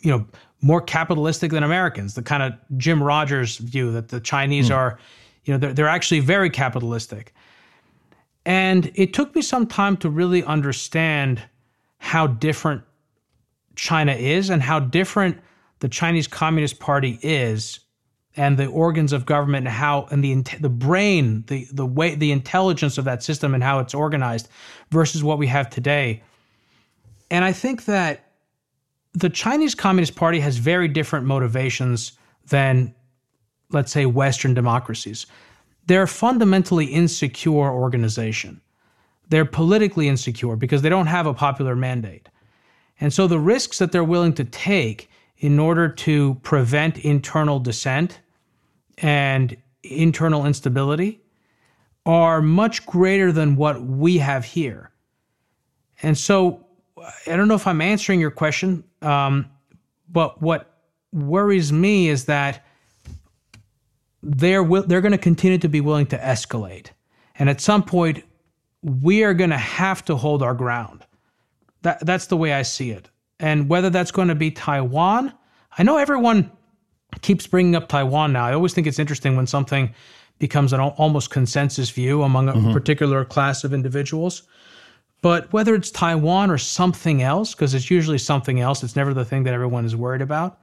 you know, more capitalistic than Americans, the kind of Jim Rogers view that the Chinese mm. are, you know, they're, they're actually very capitalistic. And it took me some time to really understand how different China is and how different the Chinese Communist Party is and the organs of government and how and the the brain the the way the intelligence of that system and how it's organized versus what we have today. And I think that the Chinese Communist Party has very different motivations than let's say western democracies. They're a fundamentally insecure organization. They're politically insecure because they don't have a popular mandate. And so the risks that they're willing to take in order to prevent internal dissent and internal instability are much greater than what we have here. And so I don't know if I'm answering your question, um, but what worries me is that they're they're going to continue to be willing to escalate, and at some point, we are going to have to hold our ground. That that's the way I see it. And whether that's going to be Taiwan, I know everyone keeps bringing up Taiwan now. I always think it's interesting when something becomes an almost consensus view among a mm-hmm. particular class of individuals. But whether it's Taiwan or something else, because it's usually something else, it's never the thing that everyone is worried about.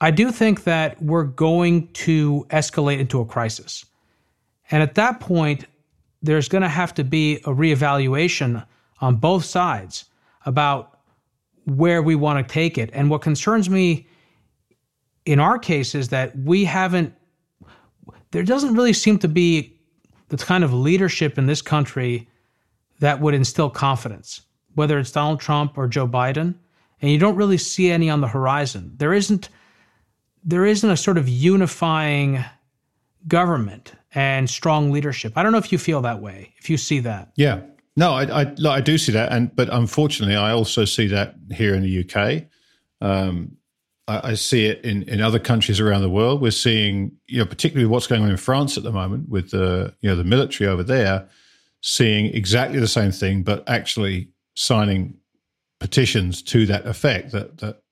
I do think that we're going to escalate into a crisis. And at that point, there's going to have to be a reevaluation on both sides about where we want to take it. And what concerns me in our case is that we haven't, there doesn't really seem to be the kind of leadership in this country that would instill confidence, whether it's Donald Trump or Joe Biden. And you don't really see any on the horizon. There isn't there isn't a sort of unifying government and strong leadership. I don't know if you feel that way, if you see that. Yeah. No, I, I, I do see that, and but unfortunately, I also see that here in the UK. Um, I, I, see it in, in other countries around the world. We're seeing, you know, particularly what's going on in France at the moment with the you know the military over there, seeing exactly the same thing, but actually signing petitions to that effect. That that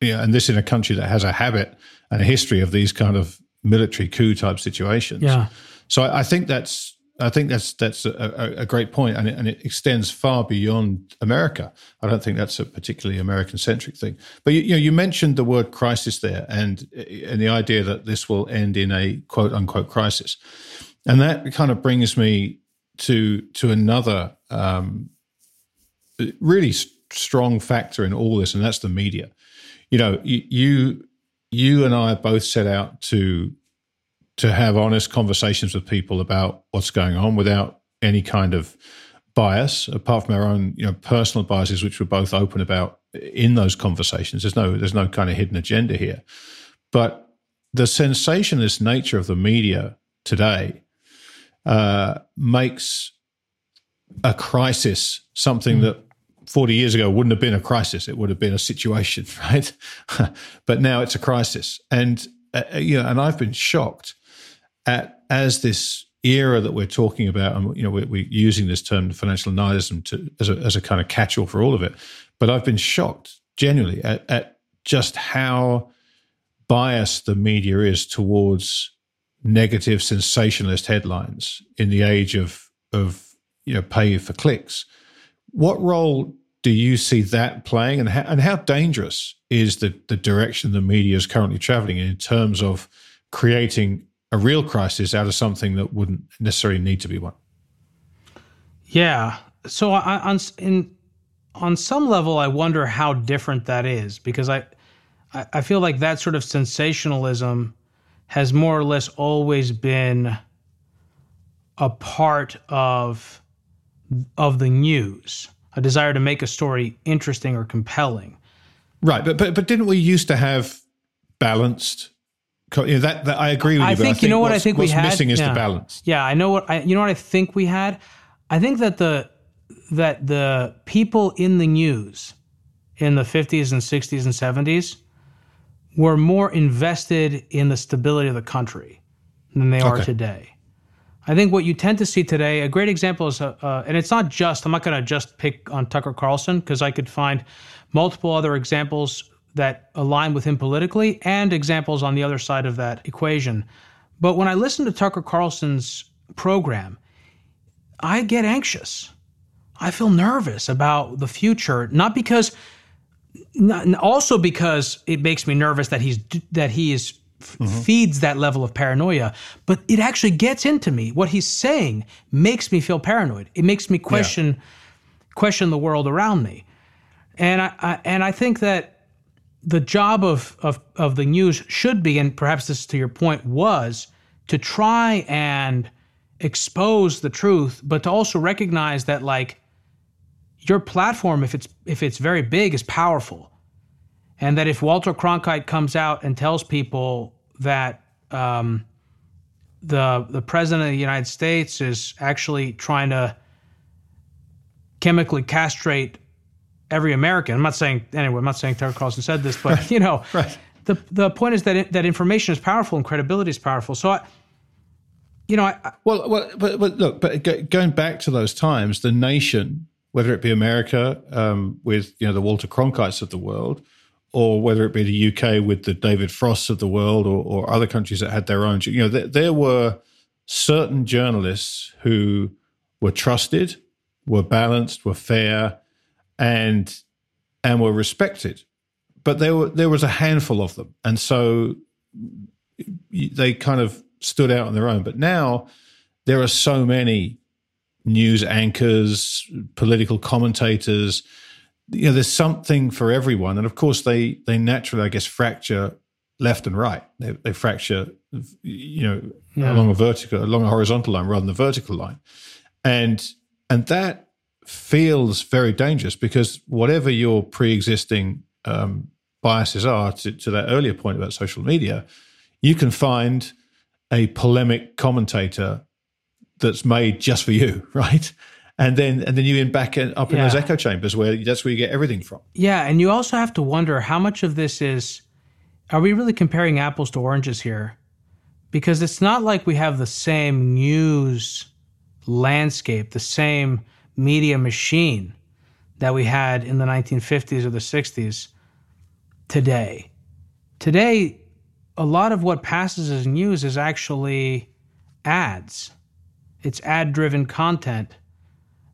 yeah, and this in a country that has a habit and a history of these kind of military coup type situations. Yeah. So I, I think that's I think that's that's a, a, great point, and it, and it extends far beyond America. I don't think that's a particularly American centric thing. But you, you, know, you mentioned the word crisis there, and and the idea that this will end in a quote unquote crisis, and that kind of brings me to to another um, really strong factor in all this, and that's the media you know, you you and I both set out to to have honest conversations with people about what's going on without any kind of bias, apart from our own, you know, personal biases, which we're both open about in those conversations. There's no there's no kind of hidden agenda here. But the sensationalist nature of the media today uh, makes a crisis something mm. that 40 years ago wouldn't have been a crisis. It would have been a situation, right? but now it's a crisis. And, uh, uh, you know, and I've been shocked at as this era that we're talking about, and, you know, we're, we're using this term financial nihilism to, as, a, as a kind of catch all for all of it. But I've been shocked genuinely at, at just how biased the media is towards negative sensationalist headlines in the age of of you know pay for clicks. What role do you see that playing, and how, and how dangerous is the the direction the media is currently traveling in, terms of creating a real crisis out of something that wouldn't necessarily need to be one? Yeah. So I, on in on some level, I wonder how different that is because I I feel like that sort of sensationalism has more or less always been a part of of the news, a desire to make a story interesting or compelling. Right, but but but didn't we used to have balanced? You know, that, that I agree with you. I think, I think you know what I think we had. missing is yeah. the balance. Yeah, I know what I. You know what I think we had. I think that the that the people in the news in the 50s and 60s and 70s were more invested in the stability of the country than they are today. I think what you tend to see today, a great example is, uh, uh, and it's not just, I'm not going to just pick on Tucker Carlson because I could find multiple other examples that align with him politically and examples on the other side of that equation. But when I listen to Tucker Carlson's program, I get anxious. I feel nervous about the future, not because also because it makes me nervous that he's that he is mm-hmm. feeds that level of paranoia but it actually gets into me what he's saying makes me feel paranoid it makes me question yeah. question the world around me and I, I, and I think that the job of, of of the news should be and perhaps this to your point was to try and expose the truth but to also recognize that like your platform, if it's if it's very big, is powerful, and that if Walter Cronkite comes out and tells people that um, the the president of the United States is actually trying to chemically castrate every American, I'm not saying anyway. I'm not saying Tucker Carlson said this, but you know, right. the the point is that it, that information is powerful and credibility is powerful. So I, you know, I, well, well, but, but look, but going back to those times, the nation whether it be America um, with you know the Walter Cronkites of the world, or whether it be the UK with the David Frosts of the world, or, or other countries that had their own. You know, there, there were certain journalists who were trusted, were balanced, were fair, and and were respected. But there were there was a handful of them, and so they kind of stood out on their own. But now there are so many news anchors, political commentators. You know, there's something for everyone, and of course, they they naturally, I guess, fracture left and right. They, they fracture, you know, yeah. along a vertical, along a horizontal line rather than the vertical line, and and that feels very dangerous because whatever your pre-existing um, biases are, to, to that earlier point about social media, you can find a polemic commentator that's made just for you, right? And then and then you in back in, up in yeah. those echo chambers where that's where you get everything from. Yeah, and you also have to wonder how much of this is are we really comparing apples to oranges here? Because it's not like we have the same news landscape, the same media machine that we had in the 1950s or the 60s today. Today, a lot of what passes as news is actually ads it's ad driven content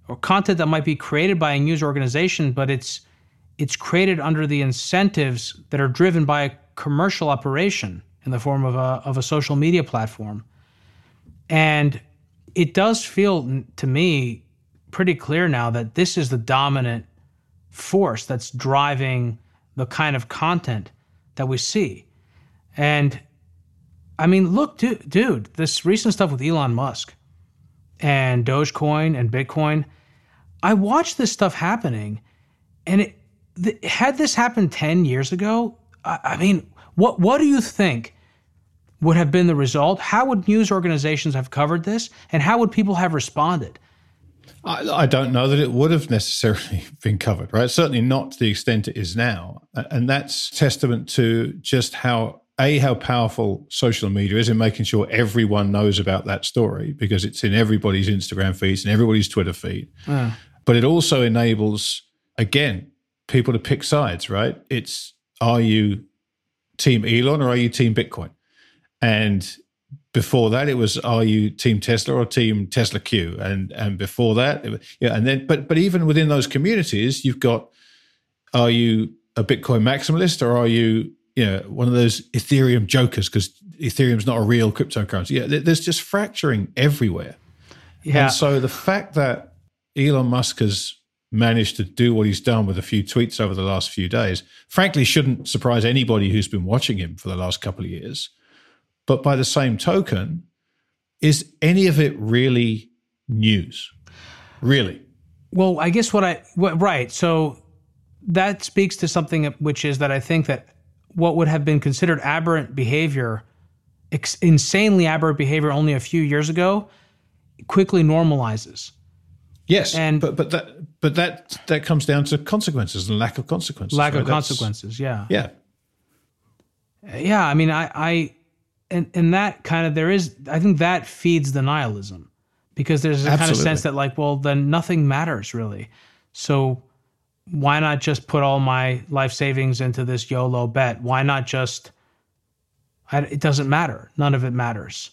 or content that might be created by a news organization, but it's it's created under the incentives that are driven by a commercial operation in the form of a of a social media platform. And it does feel to me pretty clear now that this is the dominant force that's driving the kind of content that we see. And I mean, look, dude, dude, this recent stuff with Elon Musk and Dogecoin and Bitcoin. I watched this stuff happening, and it the, had this happened ten years ago. I, I mean, what what do you think would have been the result? How would news organizations have covered this? And how would people have responded? I, I, don't know that it would have necessarily been covered, right? Certainly not to the extent it is now. And that's testament to just how, A, how powerful social media is in making sure everyone knows about that story because it's in everybody's Instagram feeds and everybody's Twitter feed. Uh. But it also enables, again, people to pick sides, right? It's are you team Elon or are you team Bitcoin? And before that, it was are you team Tesla or team TSLAQ? And and before that, yeah, and then but but even within those communities, you've got are you a Bitcoin maximalist or are you you know one of those Ethereum jokers because Ethereum's not a real cryptocurrency? Yeah, there's just fracturing everywhere. Yeah. And so the fact that Elon Musk has managed to do what he's done with a few tweets over the last few days, frankly, shouldn't surprise anybody who's been watching him for the last couple of years. But by the same token, is any of it really news? Really? Well, I guess what I, what, right. So that speaks to something which is that I think that what would have been considered aberrant behavior, ex- insanely aberrant behavior only a few years ago, quickly normalizes. Yes, and but but that but that that comes down to consequences and lack of consequences. Lack right? of consequences, yeah, yeah, uh, yeah. I mean, I I and and that kind of there is I think that feeds the nihilism because there's a Absolutely. kind of sense that like well then nothing matters really, so why not just put all my life savings into this YOLO bet? Why not just I, it doesn't matter. None of it matters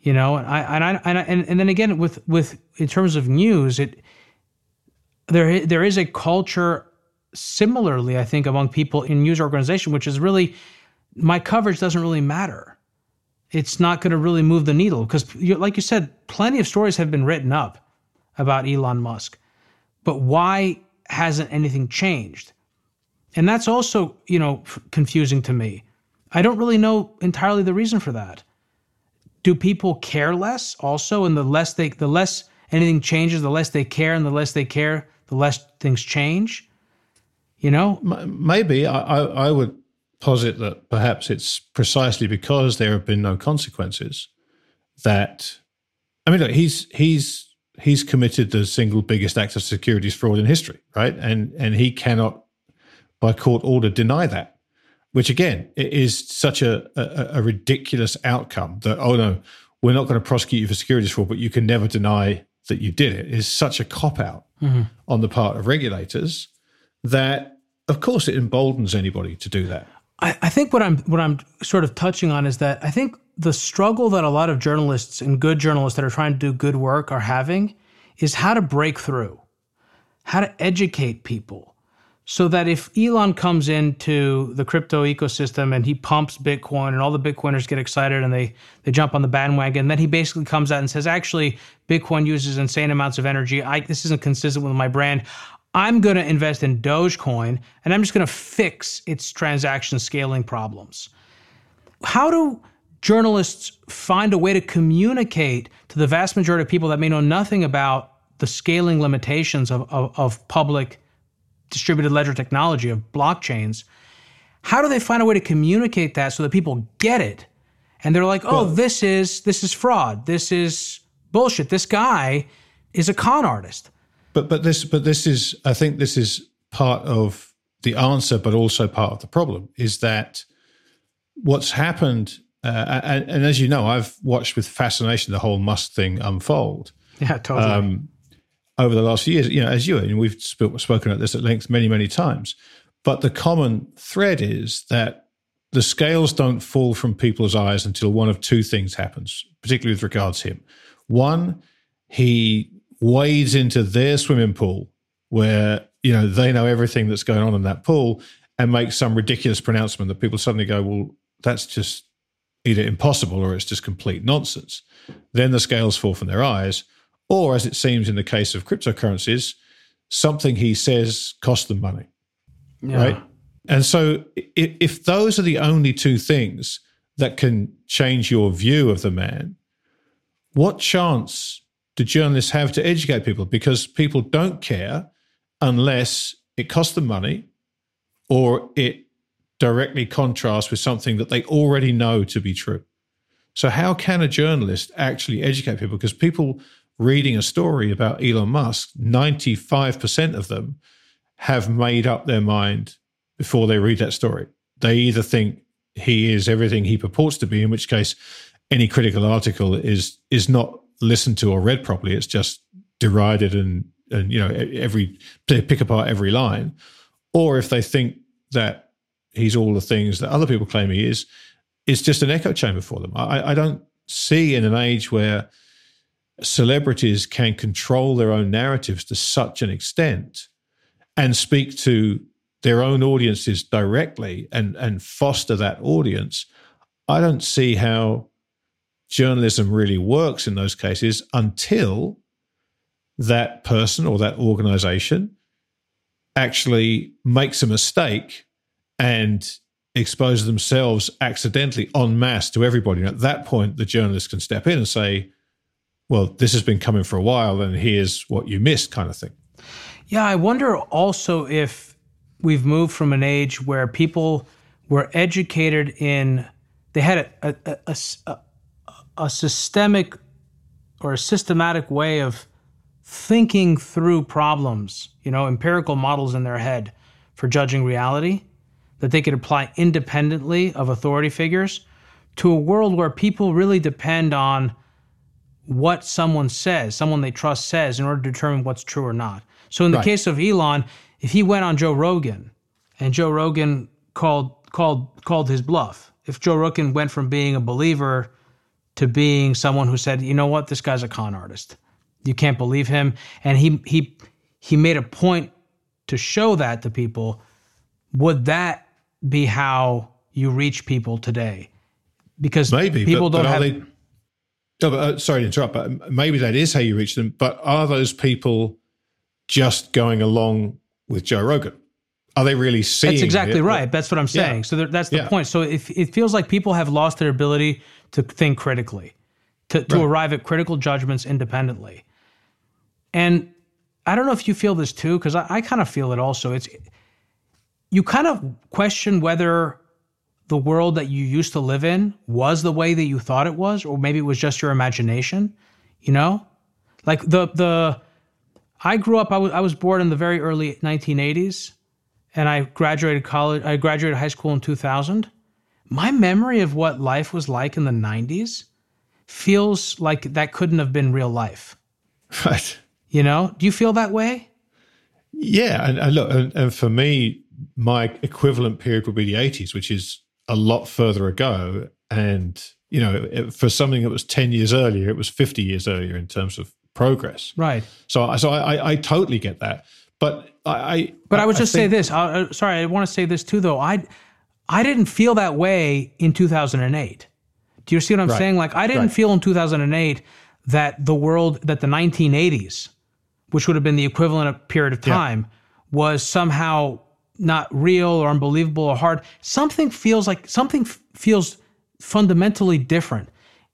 you know and i and i and, I, and, and then again with with in terms of news it there there is a culture similarly i think among people in news organization which is really my coverage doesn't really matter it's not going to really move the needle because like you said plenty of stories have been written up about elon musk but why hasn't anything changed? And that's also you know confusing to me. I don't really know entirely the reason for that. Do people care less also? And the less they the less anything changes the less they care and the less they care the less things change? You know? Maybe. I i would posit that perhaps it's precisely because there have been no consequences that i mean look he's he's he's committed the single biggest act of securities fraud in history right? And and he cannot by court order deny that which again is such a, a, a ridiculous outcome that oh no we're not going to prosecute you for securities fraud but you can never deny that you did it. Is such a cop out mm-hmm. on the part of regulators that of course it emboldens anybody to do that. I, I think what i'm what i'm sort of touching on is that i think the struggle that a lot of journalists and good journalists that are trying to do good work are having is how to break through how to educate people so that if Elon comes into the crypto ecosystem and he pumps Bitcoin and all the Bitcoiners get excited and they they jump on the bandwagon, then he basically comes out and says, actually, Bitcoin uses insane amounts of energy. I, this isn't consistent with my brand. I'm going to invest in Dogecoin and I'm just going to fix its transaction scaling problems. How do journalists find a way to communicate to the vast majority of people that may know nothing about the scaling limitations of, of, of public distributed ledger technology of blockchains, how do they find a way to communicate that so that people get it? And they're like, "Oh, well, this is this is fraud. This is bullshit. This guy is a con artist." But but this but this is I think this is part of the answer, but also part of the problem is that what's happened. Uh, and, and, as you know, I've watched with fascination the whole Musk thing unfold. Yeah, totally. Um, over the last few years, you know, as you and we've sp- spoken about this at length many, many times. But the common thread is that the scales don't fall from people's eyes until one of two things happens, particularly with regards to him. One, he wades into their swimming pool where, you know, they know everything that's going on in that pool and makes some ridiculous pronouncement that people suddenly go, well, that's just either impossible or it's just complete nonsense. Then the scales fall from their eyes or as it seems in the case of cryptocurrencies, something he says costs them money. Yeah. Right. And so if, if those are the only two things that can change your view of the man, what chance do journalists have to educate people? Because people don't care unless it costs them money or it directly contrast with something that they already know to be true. So, how can a journalist actually educate people? Because people reading a story about Elon Musk, 95% of them have made up their mind before they read that story. They either think he is everything he purports to be, in which case any critical article is is not listened to or read properly. It's just derided and and you know every they pick apart every line. Or if they think that he's all the things that other people claim he is, it's just an echo chamber for them. I, I don't see in an age where celebrities can control their own narratives to such an extent and speak to their own audiences directly and, and foster that audience, I don't see how journalism really works in those cases until that person or that organization actually makes a mistake and expose themselves accidentally en masse to everybody. And at that point, the journalist can step in and say, well, this has been coming for a while, and here's what you missed, kind of thing. Yeah, I wonder also if we've moved from an age where people were educated in, they had a, a, a, a, a systemic or a systematic way of thinking through problems, you know, empirical models in their head for judging reality that they could apply independently of authority figures to a world where people really depend on what someone says, someone they trust says, in order to determine what's true or not. So in the right. case of Elon, if he went on Joe Rogan and Joe Rogan called called called his bluff, if Joe Rogan went from being a believer to being someone who said, you know what, this guy's a con artist, you can't believe him, and he he he made a point to show that to people, would that be how you reach people today? Because maybe people but, don't have. They, but, uh, sorry to interrupt, but maybe that is how you reach them. But are those people just going along with Joe Rogan? Are they really seeing? That's exactly it? right. That's what I'm saying. Yeah. So that's the yeah. point. So if it feels like people have lost their ability to think critically, to, to right. arrive at critical judgments independently, and I don't know if you feel this too, because I, I kind of feel it also. It's you kind of question whether the world that you used to live in was the way that you thought it was, or maybe it was just your imagination. You know, like the the I grew up. I was I was born in the very early 1980s, and I graduated college. I graduated high school in 2000. My memory of what life was like in the 90s feels like that couldn't have been real life. Right. You know, do you feel that way? Yeah, and, and look, and, and for me, my equivalent period would be the 80s, which is a lot further ago. And, you know, for something that was 10 years earlier, it was 50 years earlier in terms of progress. Right. So, so I, I totally get that. But I, I but I would just I think, say this. Uh, sorry, I want to say this too, though. I, I didn't feel that way in 2008. Do you see what I'm right. saying? Like, I didn't right. feel in 2008 that the world, that the 1980s, which would have been the equivalent of period of time, yeah. was somehow not real or unbelievable or hard. Something feels like something f- feels fundamentally different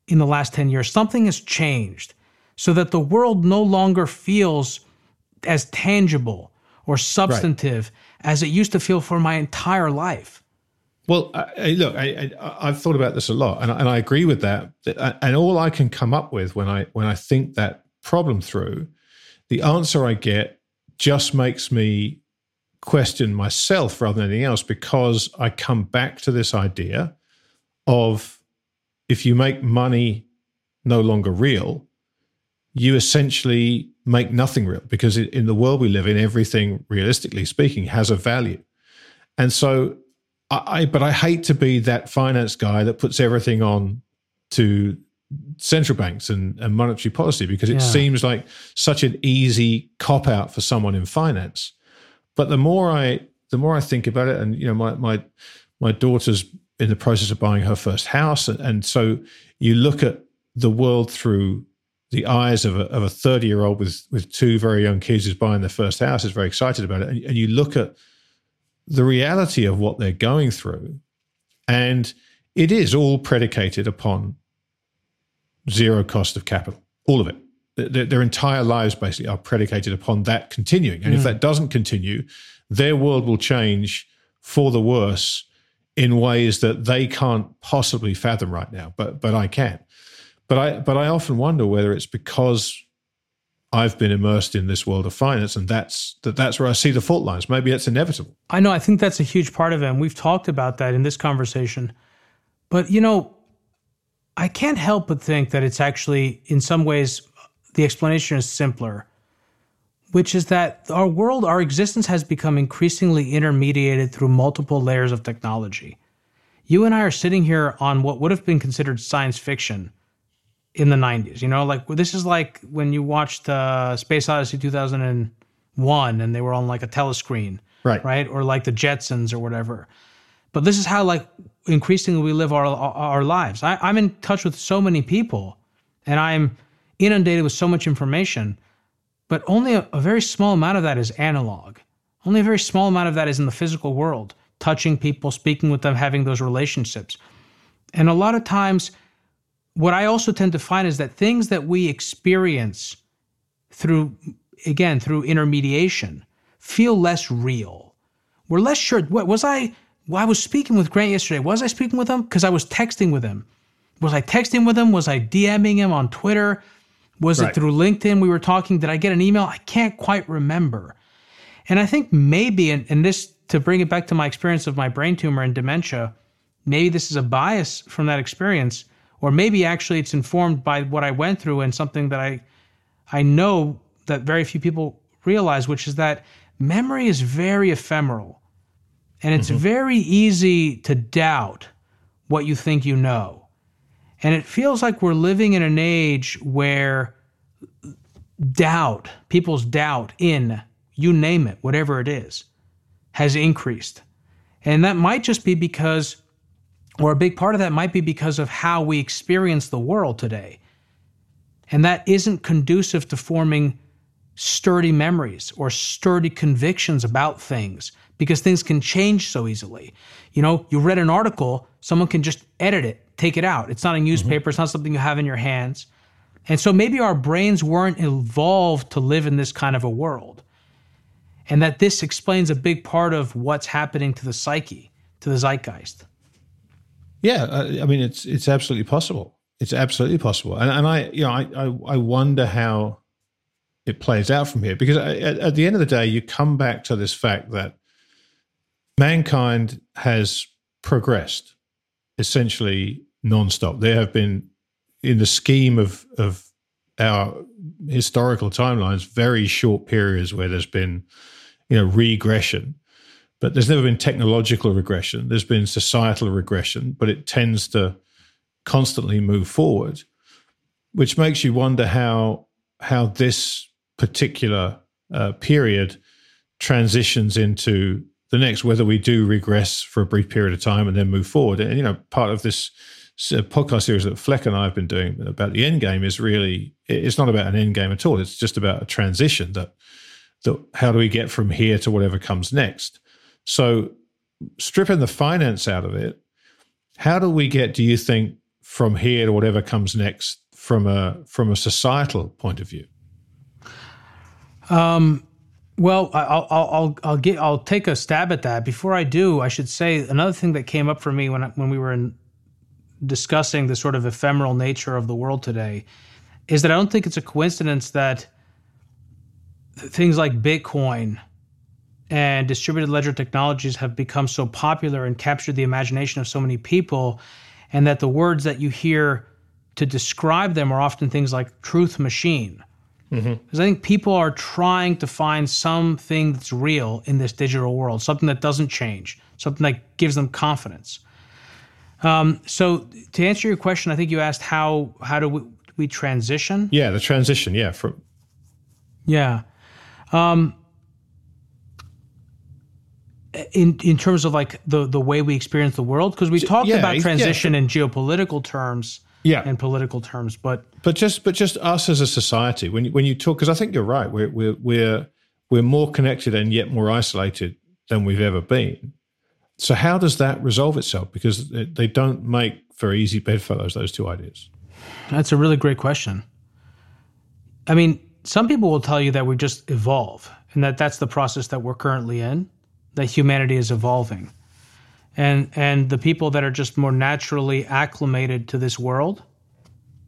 in the last 10 years. Something has changed so that the world no longer feels as tangible or substantive right. as it used to feel for my entire life. Well, I, look, I, have thought about this a lot, and, and I agree with that. And all I can come up with when I when I think that problem through, the answer I get just makes me question myself rather than anything else because I come back to this idea of if you make money no longer real, you essentially make nothing real because in the world we live in, everything, realistically speaking, has a value. And so I, but I hate to be that finance guy that puts everything on to central banks and, and monetary policy because it yeah. seems like such an easy cop out for someone in finance. But the more I the more I think about it, and you know, my my my daughter's in the process of buying her first house, and, and so you look at the world through the eyes of a, of a 30 year old with with two very young kids who's buying their first house is very excited about it. And, and, you look at the reality of what they're going through. And it is all predicated upon zero cost of capital all of it their, their entire lives basically are predicated upon that continuing. And mm. if that doesn't continue, their world will change for the worse in ways that they can't possibly fathom right now, but but I can. But I but I often wonder whether it's because I've been immersed in this world of finance, and that's that that's where I see the fault lines. Maybe it's inevitable. I know. I think that's a huge part of it, and we've talked about that in this conversation. But you know, I can't help but think that it's actually, in some ways, the explanation is simpler, which is that our world, our existence has become increasingly intermediated through multiple layers of technology. You and I are sitting here on what would have been considered science fiction in the 90s. You know, like this is like when you watched uh, Space Odyssey 2001 and they were on like a telescreen, right? Right, or like the Jetsons or whatever. But this is how like increasingly we live our our lives. I, I'm in touch with so many people, and I'm inundated with so much information, but only a, a very small amount of that is analog. Only a very small amount of that is in the physical world, touching people, speaking with them, having those relationships. And a lot of times, what I also tend to find is that things that we experience through, again, through intermediation, feel less real. We're less sure. What was I? Well, I was speaking with Grant yesterday. Was I speaking with him? Because I was texting with him. Was I texting with him? Was I DMing him on Twitter? Was right. it through LinkedIn we were talking? Did I get an email? I can't quite remember. And I think maybe, and, and this to bring it back to my experience of my brain tumor and dementia, maybe this is a bias from that experience, or maybe actually it's informed by what I went through and something that I I know that very few people realize, which is that memory is very ephemeral. And it's mm-hmm. very easy to doubt what you think you know. And it feels like we're living in an age where doubt, people's doubt in, you name it, whatever it is, has increased. And that might just be because, or a big part of that might be because of how we experience the world today. And that isn't conducive to forming sturdy memories or sturdy convictions about things because things can change so easily. You know, you read an article, someone can just edit it, take it out. It's not a mm-hmm. newspaper, mm-hmm. it's not something you have in your hands. And so maybe our brains weren't evolved to live in this kind of a world. And that this explains a big part of what's happening to the psyche, to the zeitgeist. Yeah, I mean it's it's absolutely possible. It's absolutely possible. And and I you know I I, I wonder how it plays out from here because at, at the end of the day you come back to this fact that mankind has progressed essentially nonstop. There have been, in the scheme of of our historical timelines, very short periods where there's been, you know, regression. But there's never been technological regression. There's been societal regression, but it tends to constantly move forward, which makes you wonder how how this particular uh, period transitions into the next, whether we do regress for a brief period of time and then move forward. And, you know, part of this uh, podcast series that Fleck and I have been doing about the end game is really, it's not about an end game at all. It's just about a transition that, that how do we get from here to whatever comes next? So, stripping the finance out of it, how do we get, do you think, from here to whatever comes next from a from a societal point of view? Um, well, I'll, I'll, I'll, I'll get, I'll take a stab at that. Before I do, I should say another thing that came up for me when, when we were in discussing the sort of ephemeral nature of the world today is that I don't think it's a coincidence that things like Bitcoin and distributed ledger technologies have become so popular and captured the imagination of so many people, and that the words that you hear to describe them are often things like truth machine. Because mm-hmm. I think people are trying to find something that's real in this digital world, something that doesn't change, something that gives them confidence. Um, so to answer your question, I think you asked how how do we, we transition? Yeah, the transition. Yeah, from yeah. Um, in in terms of like the the way we experience the world, because we talked yeah, about transition yeah. in geopolitical terms yeah. in political terms. But but just but just us as a society, when you, when you talk, because I think you're right, we're we're we're we're more connected and yet more isolated than we've ever been. So how does that resolve itself? Because they don't make very easy bedfellows. Those two ideas. That's a really great question. I mean, some people will tell you that we just evolve, and that that's the process that we're currently in. That humanity is evolving. And and the people that are just more naturally acclimated to this world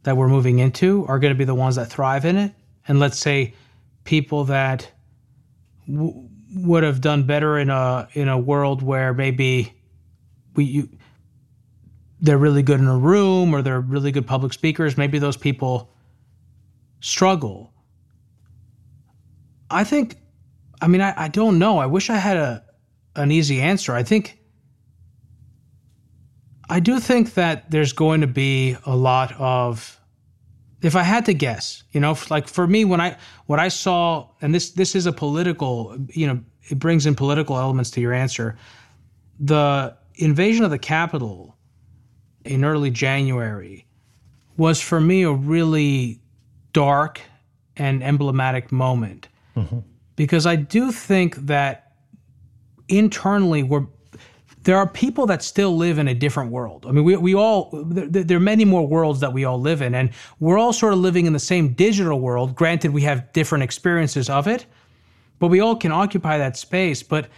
that we're moving into are going to be the ones that thrive in it. And let's say people that w- would have done better in a in a world where maybe we you, they're really good in a room or they're really good public speakers maybe those people struggle. I think i mean i, I don't know. I wish i had a an easy answer. I think i do think that there's going to be a lot of if I had to guess, you know, like for me, when I what I saw, and this this is a political, you know, it brings in political elements to your answer. The invasion of the Capitol in early January was for me a really dark and emblematic moment mm-hmm. because I do think that internally we're there are people that still live in a different world. I mean, we, we all, there, there, are many more worlds that we all live in, and we're all sort of living in the same digital world. Granted, we have different experiences of it, but we all can occupy that space. But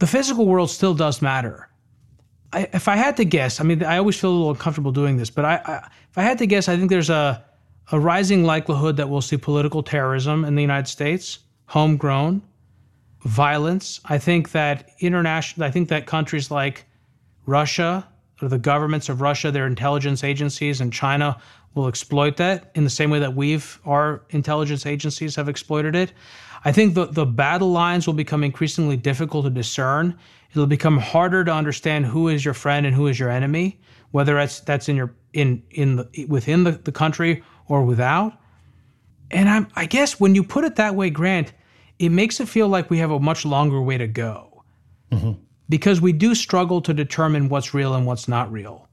the physical world still does matter. I, if I had to guess, I mean, I always feel a little uncomfortable doing this, but I, I, if I had to guess, I think there's a, a rising likelihood that we'll see political terrorism in the United States, homegrown violence. I think that international, I think that countries like Russia or the governments of Russia, their intelligence agencies, and China will exploit that in the same way that we've, our intelligence agencies have exploited it. I think the, the battle lines will become increasingly difficult to discern. It'll become harder to understand who is your friend and who is your enemy, whether that's that's in your in in the within the, the country or without. And I'm I guess when you put it that way, Grant, it makes it feel like we have a much longer way to go mm-hmm. because we do struggle to determine what's real and what's not real.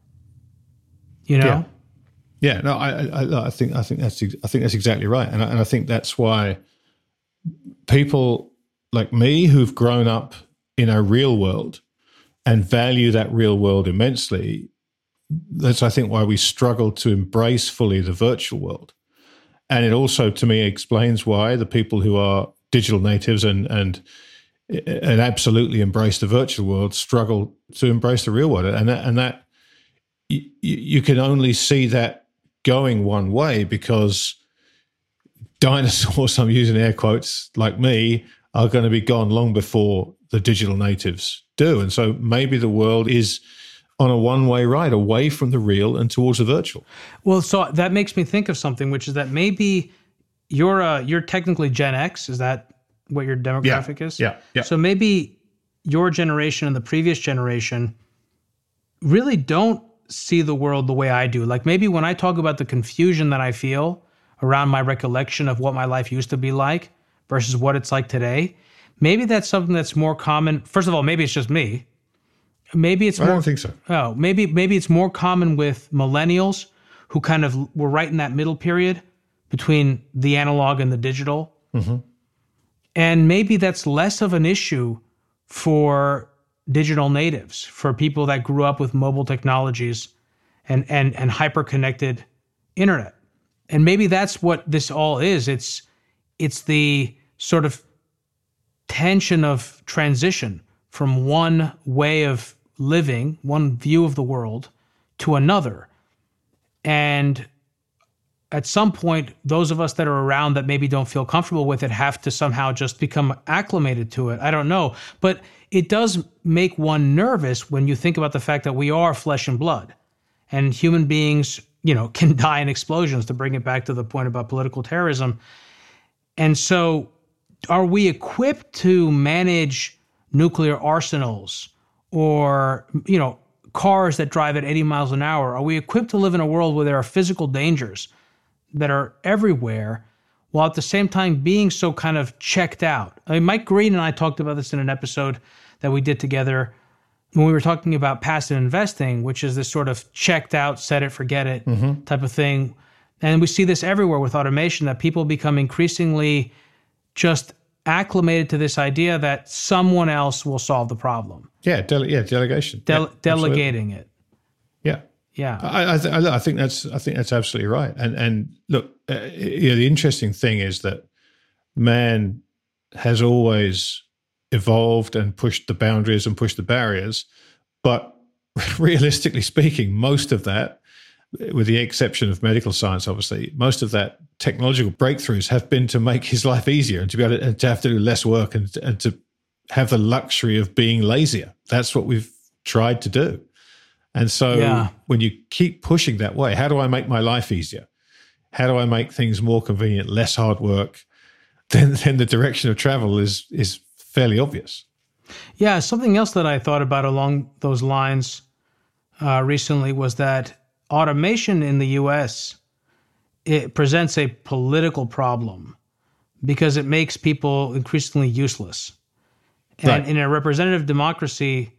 You know? Yeah. Yeah, no, I, I, I think I think that's I think that's exactly right, and I, and I think that's why people like me who've grown up in a real world and value that real world immensely. That's I think why we struggle to embrace fully the virtual world, and it also to me explains why the people who are digital natives and and and absolutely embrace the virtual world struggle to embrace the real world. And that, and that you, you can only see that going one way because dinosaurs i'm using air quotes like me are going to be gone long before the digital natives do. And so maybe the world is on a one-way ride away from the real and towards the virtual. Well so that makes me think of something which is that maybe you're uh you're technically Gen X. Is that what your demographic yeah. is? Yeah. Yeah. So maybe your generation and the previous generation really don't see the world the way I do. Like maybe when I talk about the confusion that I feel around my recollection of what my life used to be like versus what it's like today, maybe that's something that's more common. First of all, maybe it's just me. Maybe it's I more, don't think so. Oh, maybe maybe it's more common with millennials who kind of were right in that middle period between the analog and the digital. Mm-hmm. And maybe that's less of an issue for digital natives, for people that grew up with mobile technologies and, and, and hyper connected internet. And maybe that's what this all is. It's it's the sort of tension of transition from one way of living, one view of the world to another. And at some point, those of us that are around that maybe don't feel comfortable with it have to somehow just become acclimated to it. I don't know. But it does make one nervous when you think about the fact that we are flesh and blood and human beings, you know, can die in explosions to bring it back to the point about political terrorism. And so are we equipped to manage nuclear arsenals or, you know, cars that drive at 80 miles an hour? Are we equipped to live in a world where there are physical dangers? That are everywhere while at the same time being so kind of checked out. I mean, Mike Green and I talked about this in an episode that we did together when we were talking about passive investing, which is this sort of checked out, set it, forget it mm-hmm. type of thing. And we see this everywhere with automation that people become increasingly just acclimated to this idea that someone else will solve the problem. Yeah, dele- yeah, delegation. yeah, delegating absolutely. it. Yeah. Yeah, I, I, th- I, think that's I think that's absolutely right. And and look, uh, you know, the interesting thing is that man has always evolved and pushed the boundaries and pushed the barriers, But realistically speaking, most of that, with the exception of medical science, obviously, most of that technological breakthroughs have been to make his life easier and to be able to, to have to do less work and, and to have the luxury of being lazier. That's what we've tried to do. And so yeah. when you keep pushing that way, how do I make my life easier? How do I make things more convenient, less hard work? Then, then the direction of travel is is fairly obvious. Yeah, something else that I thought about along those lines uh, recently was that automation in the U.S. it presents a political problem because it makes people increasingly useless. And right. in a representative democracy,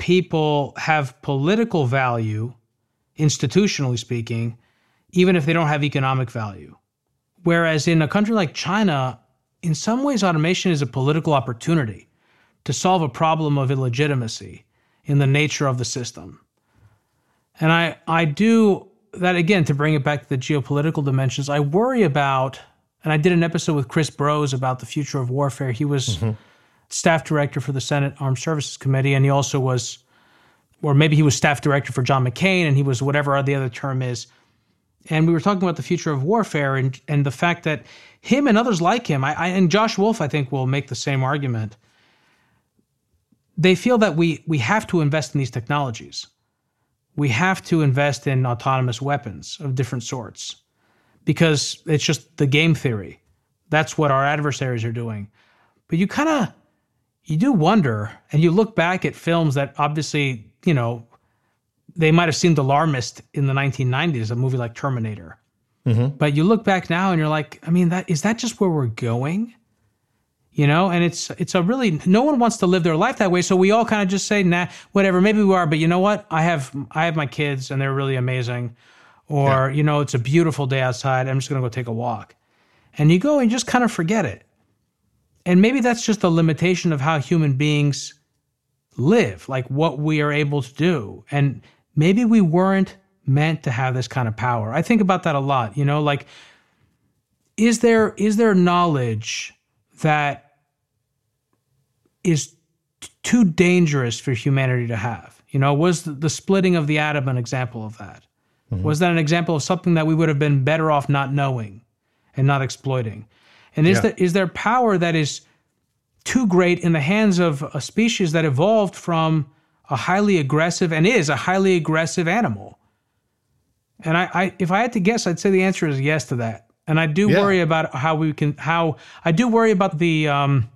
people have political value, institutionally speaking, even if they don't have economic value. Whereas in a country like China, in some ways, automation is a political opportunity to solve a problem of illegitimacy in the nature of the system. And I, I do that again to bring it back to the geopolitical dimensions. I worry about, and I did an episode with Chris Brose about the future of warfare. He was mm-hmm. Staff director for the Senate Armed Services Committee, and he also was, or maybe he was staff director for John McCain, and he was whatever the other term is and we were talking about the future of warfare and and the fact that him and others like him, I, I, and Josh Wolfe, I think, will make the same argument. They feel that we we have to invest in these technologies. We have to invest in autonomous weapons of different sorts because it's just the game theory. That's what our adversaries are doing. But you kind of you do wonder, and you look back at films that obviously you know they might have seemed alarmist in the 1990s, a movie like Terminator. Mm-hmm. But you look back now and you're like, I mean, that is that just where we're going? You know, and it's it's a really no one wants to live their life that way. So we all kind of just say, nah, whatever, maybe we are, but you know what? I have I have my kids and they're really amazing. Or, yeah. you know, it's a beautiful day outside. I'm just gonna go take a walk. And you go and just kind of forget it. And maybe that's just a limitation of how human beings live, like what we are able to do. And maybe we weren't meant to have this kind of power. I think about that a lot, you know, like is there is there knowledge that is t- too dangerous for humanity to have? You know, was the, the splitting of the atom an example of that? Mm-hmm. Was that an example of something that we would have been better off not knowing and not exploiting? And is yeah. there is there power that is too great in the hands of a species that evolved from a highly aggressive and is a highly aggressive animal? And I, I if I had to guess, I'd say the answer is yes to that. And I do yeah. worry about how we can how I do worry about the um,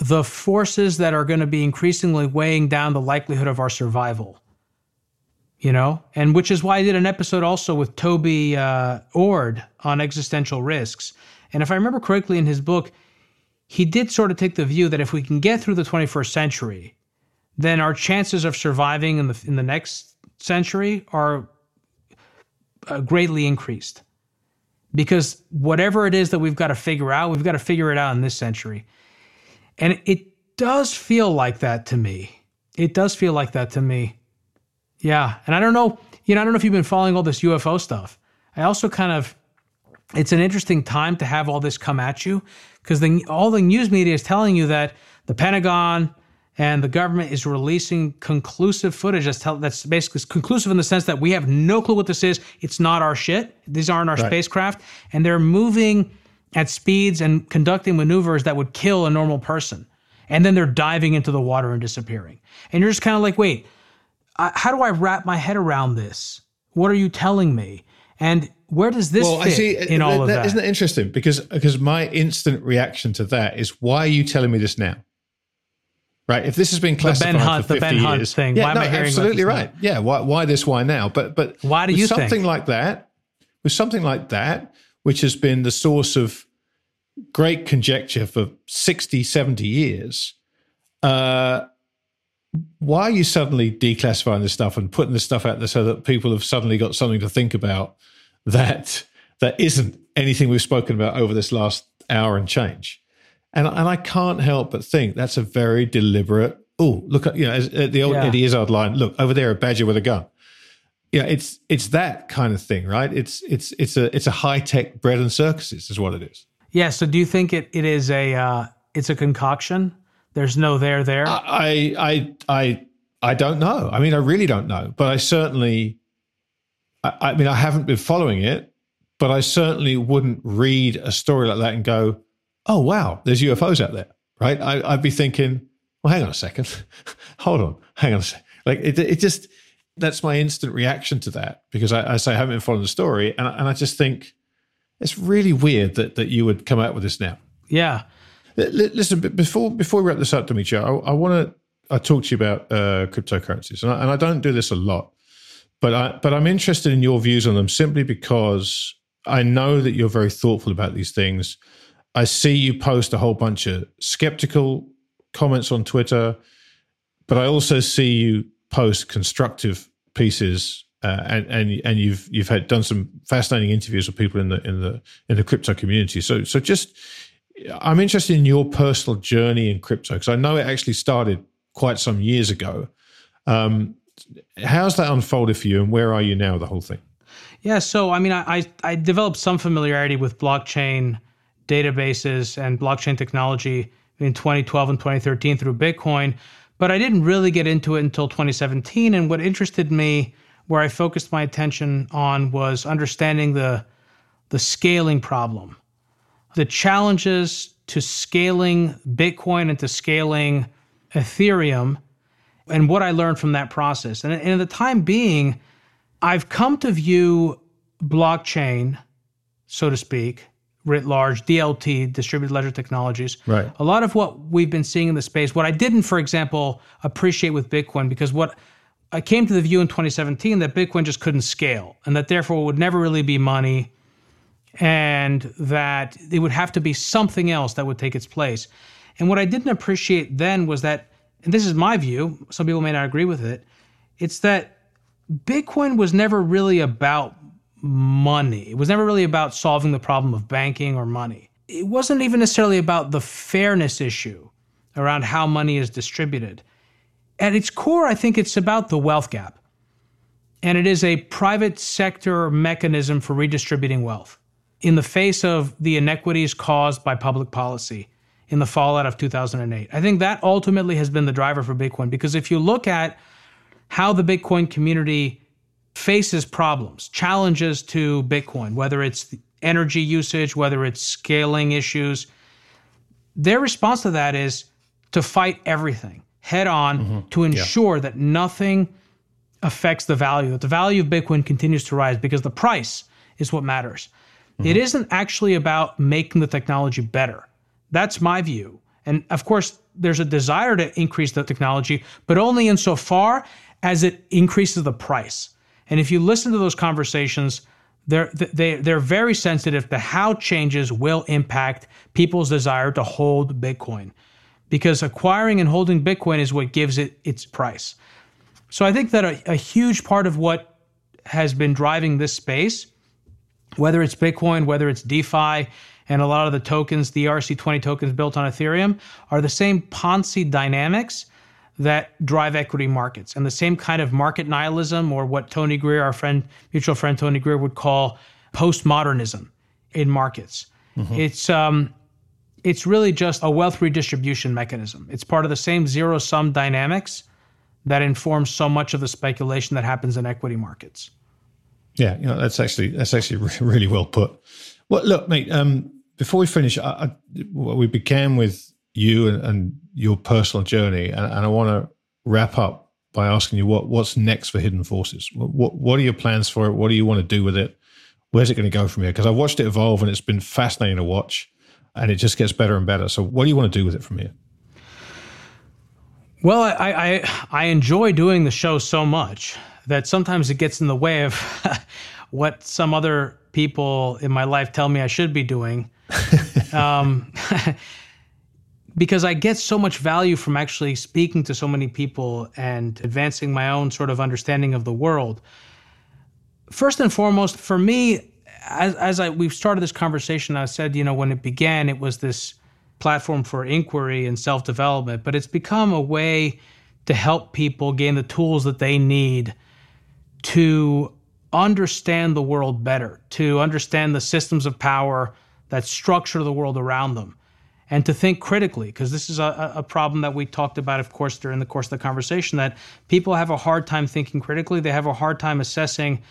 the forces that are going to be increasingly weighing down the likelihood of our survival. You know, and which is why I did an episode also with Toby uh, Ord on existential risks. And if I remember correctly in his book, he did sort of take the view that if we can get through the 21st century, then our chances of surviving in the in the next century are uh, greatly increased. Because whatever it is that we've got to figure out, we've got to figure it out in this century. And it does feel like that to me. It does feel like that to me. Yeah. And I don't know, you know, I don't know if you've been following all this UFO stuff. I also kind of, it's an interesting time to have all this come at you because all the news media is telling you that the Pentagon, and the government is releasing conclusive footage that's, tell, that's basically conclusive in the sense that we have no clue what this is. It's not our shit. These aren't our right. spacecraft, and they're moving at speeds and conducting maneuvers that would kill a normal person. And then they're diving into the water and disappearing. And you're just kind of like, wait, uh, how do I wrap my head around this? What are you telling me? And where does this well, fit I see, in all that, of that? Isn't that interesting? Because because my instant reaction to that is, why are you telling me this now? right? If this has been classified the Ben Hunt, for 50 the Ben years, Hunt thing. Yeah, why no, absolutely right. Now? Yeah, why, why this? Why now? But but why do you something think? like that? With something like that, which has been the source of great conjecture for 60, 70 years, uh, why are you suddenly declassifying this stuff and putting this stuff out there so that people have suddenly got something to think about that that isn't anything we've spoken about over this last hour and change? And, and I can't help but think that's a very deliberate, oh, look at, you know, as, uh, the old yeah. Eddie Izzard line, look, over there, a badger with a gun. Yeah, it's it's that kind of thing, right? It's it's it's a it's a high tech bread and circuses is what it is. Yeah. So do you think it, it is a uh, it's a concoction? There's no there there. I I I I don't know. I mean, I really don't know. But I certainly, I, I mean, I haven't been following it, but I certainly wouldn't read a story like that and go, "Oh wow, there's UFOs out there." Right? I, would be thinking, "Well, hang on a second, hold on, hang on a second. Like it, it just that's my instant reaction to that because I, I say I haven't been following the story, and, and I just think it's really weird that that you would come out with this now. Yeah. Listen, before before we wrap this up, Demetri, I, I want to I talk to you about uh, cryptocurrencies, and I, and I don't do this a lot, but I but I'm interested in your views on them simply because I know that you're very thoughtful about these things. I see you post a whole bunch of skeptical comments on Twitter, but I also see you post constructive pieces uh, and and and you've you've had done some fascinating interviews with people in the in the in the crypto community. So so just I'm interested in your personal journey in crypto because I know it actually started quite some years ago. Um, how's that unfolded for you, and where are you now? The whole thing. Yeah, so I mean, I I developed some familiarity with blockchain databases and blockchain technology in 2012 and 2013 through Bitcoin, but I didn't really get into it until 2017. And what interested me, where I focused my attention on, was understanding the the scaling problem the challenges to scaling Bitcoin and to scaling Ethereum and what I learned from that process. And, and at the time being, I've come to view blockchain, so to speak, writ large, DLT, distributed ledger technologies. Right. A lot of what we've been seeing in the space, what I didn't, for example, appreciate with Bitcoin, because what I came to the view in 2017 that Bitcoin just couldn't scale and that therefore would never really be money and that it would have to be something else that would take its place. And what I didn't appreciate then was that, and this is my view, some people may not agree with it, it's that Bitcoin was never really about money. It was never really about solving the problem of banking or money. It wasn't even necessarily about the fairness issue around how money is distributed. At its core, I think it's about the wealth gap. And it is a private sector mechanism for redistributing wealth in the face of the inequities caused by public policy in the fallout of 2008. I think that ultimately has been the driver for Bitcoin because if you look at how the Bitcoin community faces problems, challenges to Bitcoin, whether it's energy usage, whether it's scaling issues, their response to that is to fight everything head on mm-hmm. to ensure yeah. that nothing affects the value, that the value of Bitcoin continues to rise because the price is what matters. Mm-hmm. It isn't actually about making the technology better. That's my view. And of course, there's a desire to increase the technology, but only insofar as it increases the price. And if you listen to those conversations, they're they they're very sensitive to how changes will impact people's desire to hold Bitcoin, because acquiring and holding Bitcoin is what gives it its price. So I think that a, a huge part of what has been driving this space whether it's Bitcoin, whether it's DeFi, and a lot of the tokens, the ERC20 tokens built on Ethereum, are the same Ponzi dynamics that drive equity markets and the same kind of market nihilism, or what Tony Greer, our friend, mutual friend Tony Greer, would call postmodernism in markets. Mm-hmm. It's um, it's really just a wealth redistribution mechanism. It's part of the same zero sum dynamics that informs so much of the speculation that happens in equity markets. Yeah, you know, that's actually that's actually really well put. Well, look, mate. Um, before we finish, I, I, we began with you and, and your personal journey, and, and I want to wrap up by asking you what what's next for Hidden Forces. What what are your plans for it? What do you want to do with it? Where's it going to go from here? Because I've watched it evolve, and it's been fascinating to watch, and it just gets better and better. So, what do you want to do with it from here? Well, I, I, I enjoy doing the show so much that sometimes it gets in the way of what some other people in my life tell me I should be doing. um, because I get so much value from actually speaking to so many people and advancing my own sort of understanding of the world. First and foremost, for me, as, as I we've started this conversation, I said, you know, when it began, it was this platform for inquiry and self development, but it's become a way to help people gain the tools that they need to understand the world better, to understand the systems of power that structure the world around them, and to think critically, because this is a, a problem that we talked about, of course, during the course of the conversation, that people have a hard time thinking critically. They have a hard time assessing,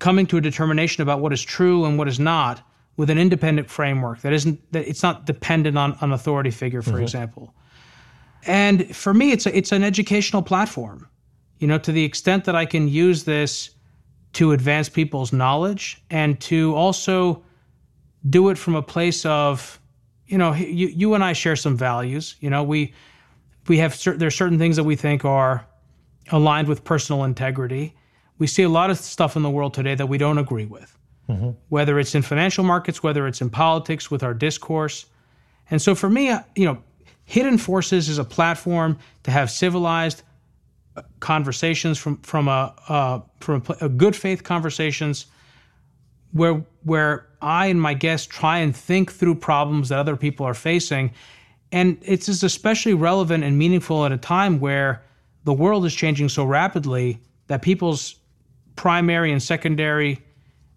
coming to a determination about what is true and what is not with an independent framework that isn't that it's not dependent on an authority figure, for mm-hmm. example. And for me, it's a, it's an educational platform. You know, to the extent that I can use this to advance people's knowledge and to also do it from a place of you know, you, you and I share some values. You know, we we have certain are certain things that we think are aligned with personal integrity. We see a lot of stuff in the world today that we don't agree with, mm-hmm. whether it's in financial markets, whether it's in politics, with our discourse. And so for me, uh, you know, Hidden Forces is a platform to have civilized conversations from from a uh, from a, a good faith conversations where where I and my guests try and think through problems that other people are facing. And it's especially relevant and meaningful at a time where the world is changing so rapidly that people's primary and secondary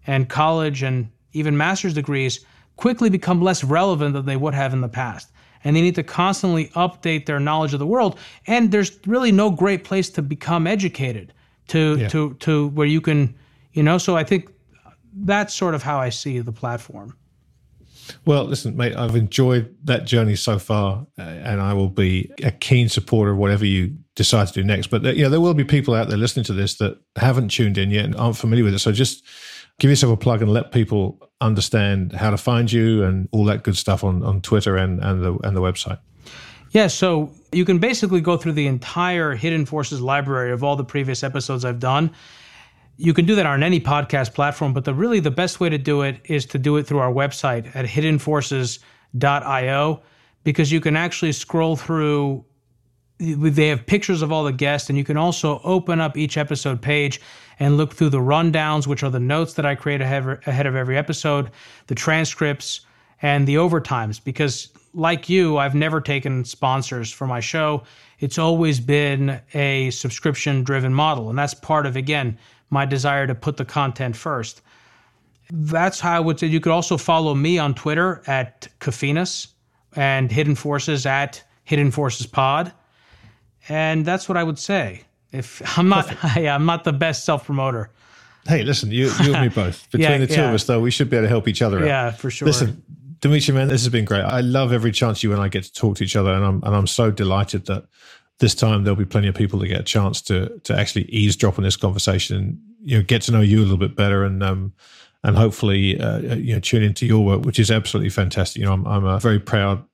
and college and even master's degrees quickly become less relevant than they would have in the past. And they need to constantly update their knowledge of the world. And there's really no great place to become educated to yeah. to to where you can, you know. So I think that's sort of how I see the platform. Well, listen, mate, I've enjoyed that journey so far, uh, and I will be a keen supporter of whatever you decide to do next. But uh, you know, there will be people out there listening to this that haven't tuned in yet and aren't familiar with it. So just give yourself a plug and let people understand how to find you and all that good stuff on, on Twitter and, and the and the website. Yeah, so you can basically go through the entire Hidden Forces library of all the previous episodes I've done you can do that on any podcast platform, but the really the best way to do it is to do it through our website at hiddenforces.io because you can actually scroll through they have pictures of all the guests and you can also open up each episode page and look through the rundowns which are the notes that i create ahead of every episode the transcripts and the overtimes because like you i've never taken sponsors for my show it's always been a subscription driven model and that's part of again my desire to put the content first. That's how I would say you could also follow me on Twitter at Kofinas and Hidden Forces at Hidden Forces Pod. And that's what I would say. If I'm not, I, I'm not the best self promoter. Hey, listen, you, you and me both. Between yeah, the two yeah. of us, though, we should be able to help each other out. Yeah, for sure. Listen, Demetri, man, this has been great. I love every chance you and I get to talk to each other, and I'm and I'm so delighted that this time there'll be plenty of people that get a chance to to actually eavesdrop on this conversation and you know get to know you a little bit better and um and hopefully uh, you know tune into your work which is absolutely fantastic you know i'm, I'm a very proud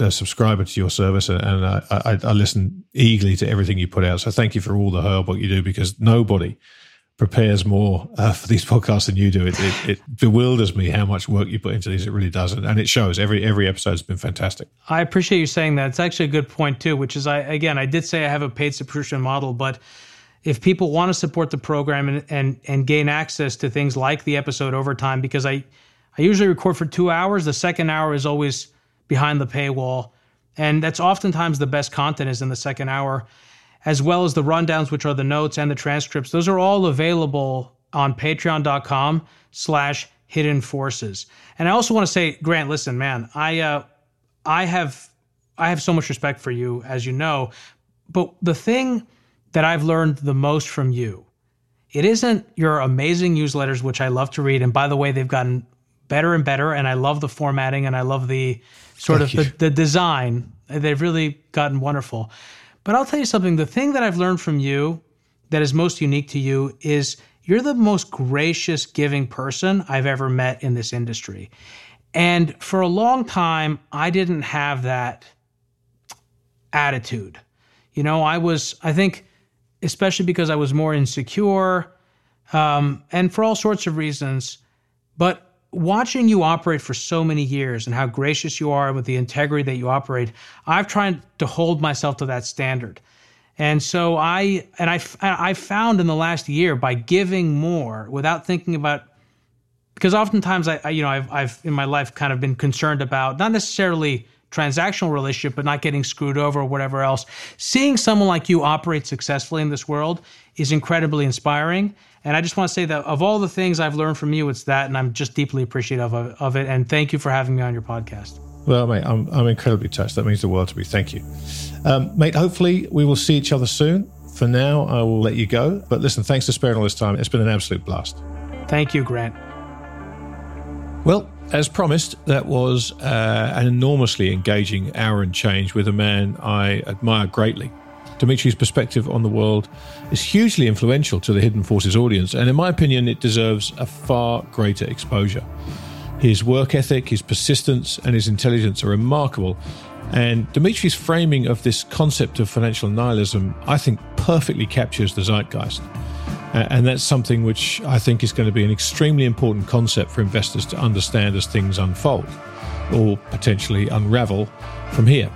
uh, subscriber to your service and, and I, I, I listen eagerly to everything you put out so thank you for all the hard work you do because nobody prepares more uh, for these podcasts than you do. It, it, it, bewilders me how much work you put into these. It really does, and, and it shows. Every every episode has been fantastic. I appreciate you saying that. It's actually a good point too. Which is, I again, I did say I have a paid subscription model, but if people want to support the program and and and gain access to things like the episode over time, because I I usually record for two hours. The second hour is always behind the paywall, and that's oftentimes the best content is in the second hour as well as the rundowns, which are the notes and the transcripts. Those are all available on patreon.com slash hidden forces. And I also want to say, Grant, listen, man, I uh, I have I have so much respect for you, as you know. But the thing that I've learned the most from you, it isn't your amazing newsletters, which I love to read. And by the way, they've gotten better and better. And I love the formatting and I love the sort Thank of the, the design. They've really gotten wonderful. But I'll tell you something the thing that I've learned from you that is most unique to you is you're the most gracious, giving person I've ever met in this industry. And for a long time, I didn't have that attitude. You know, I was, I think, especially because I was more insecure um, and for all sorts of reasons. But watching you operate for so many years and how gracious you are with the integrity that you operate, I've tried to hold myself to that standard. And so I and I I found in the last year by giving more without thinking about because oftentimes I, I you know I've I've in my life kind of been concerned about not necessarily transactional relationship, but not getting screwed over or whatever else. Seeing someone like you operate successfully in this world is incredibly inspiring. And I just want to say that of all the things I've learned from you, it's that, and I'm just deeply appreciative of, of it. And thank you for having me on your podcast. Well, mate, I'm, I'm incredibly touched. That means the world to me. Thank you. Um, mate, hopefully we will see each other soon. For now, I will let you go. But listen, thanks for sparing all this time. It's been an absolute blast. Thank you, Grant. Well, as promised, that was uh, an enormously engaging hour and change with a man I admire greatly. Demetri's perspective on the world is hugely influential to the Hidden Forces audience, and in my opinion, it deserves a far greater exposure. His work ethic, his persistence, and his intelligence are remarkable. And Demetri's framing of this concept of financial nihilism, I think, perfectly captures the zeitgeist. And that's something which I think is going to be an extremely important concept for investors to understand as things unfold or potentially unravel from here.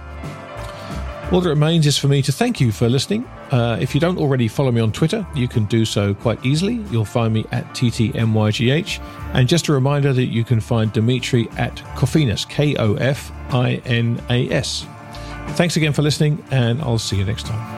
All that remains is for me to thank you for listening. Uh, if you don't already follow me on Twitter, you can do so quite easily. You'll find me at TTMYGH. And just a reminder that you can find Demetri at Kofinas, K O F I N A S. Thanks again for listening, and I'll see you next time.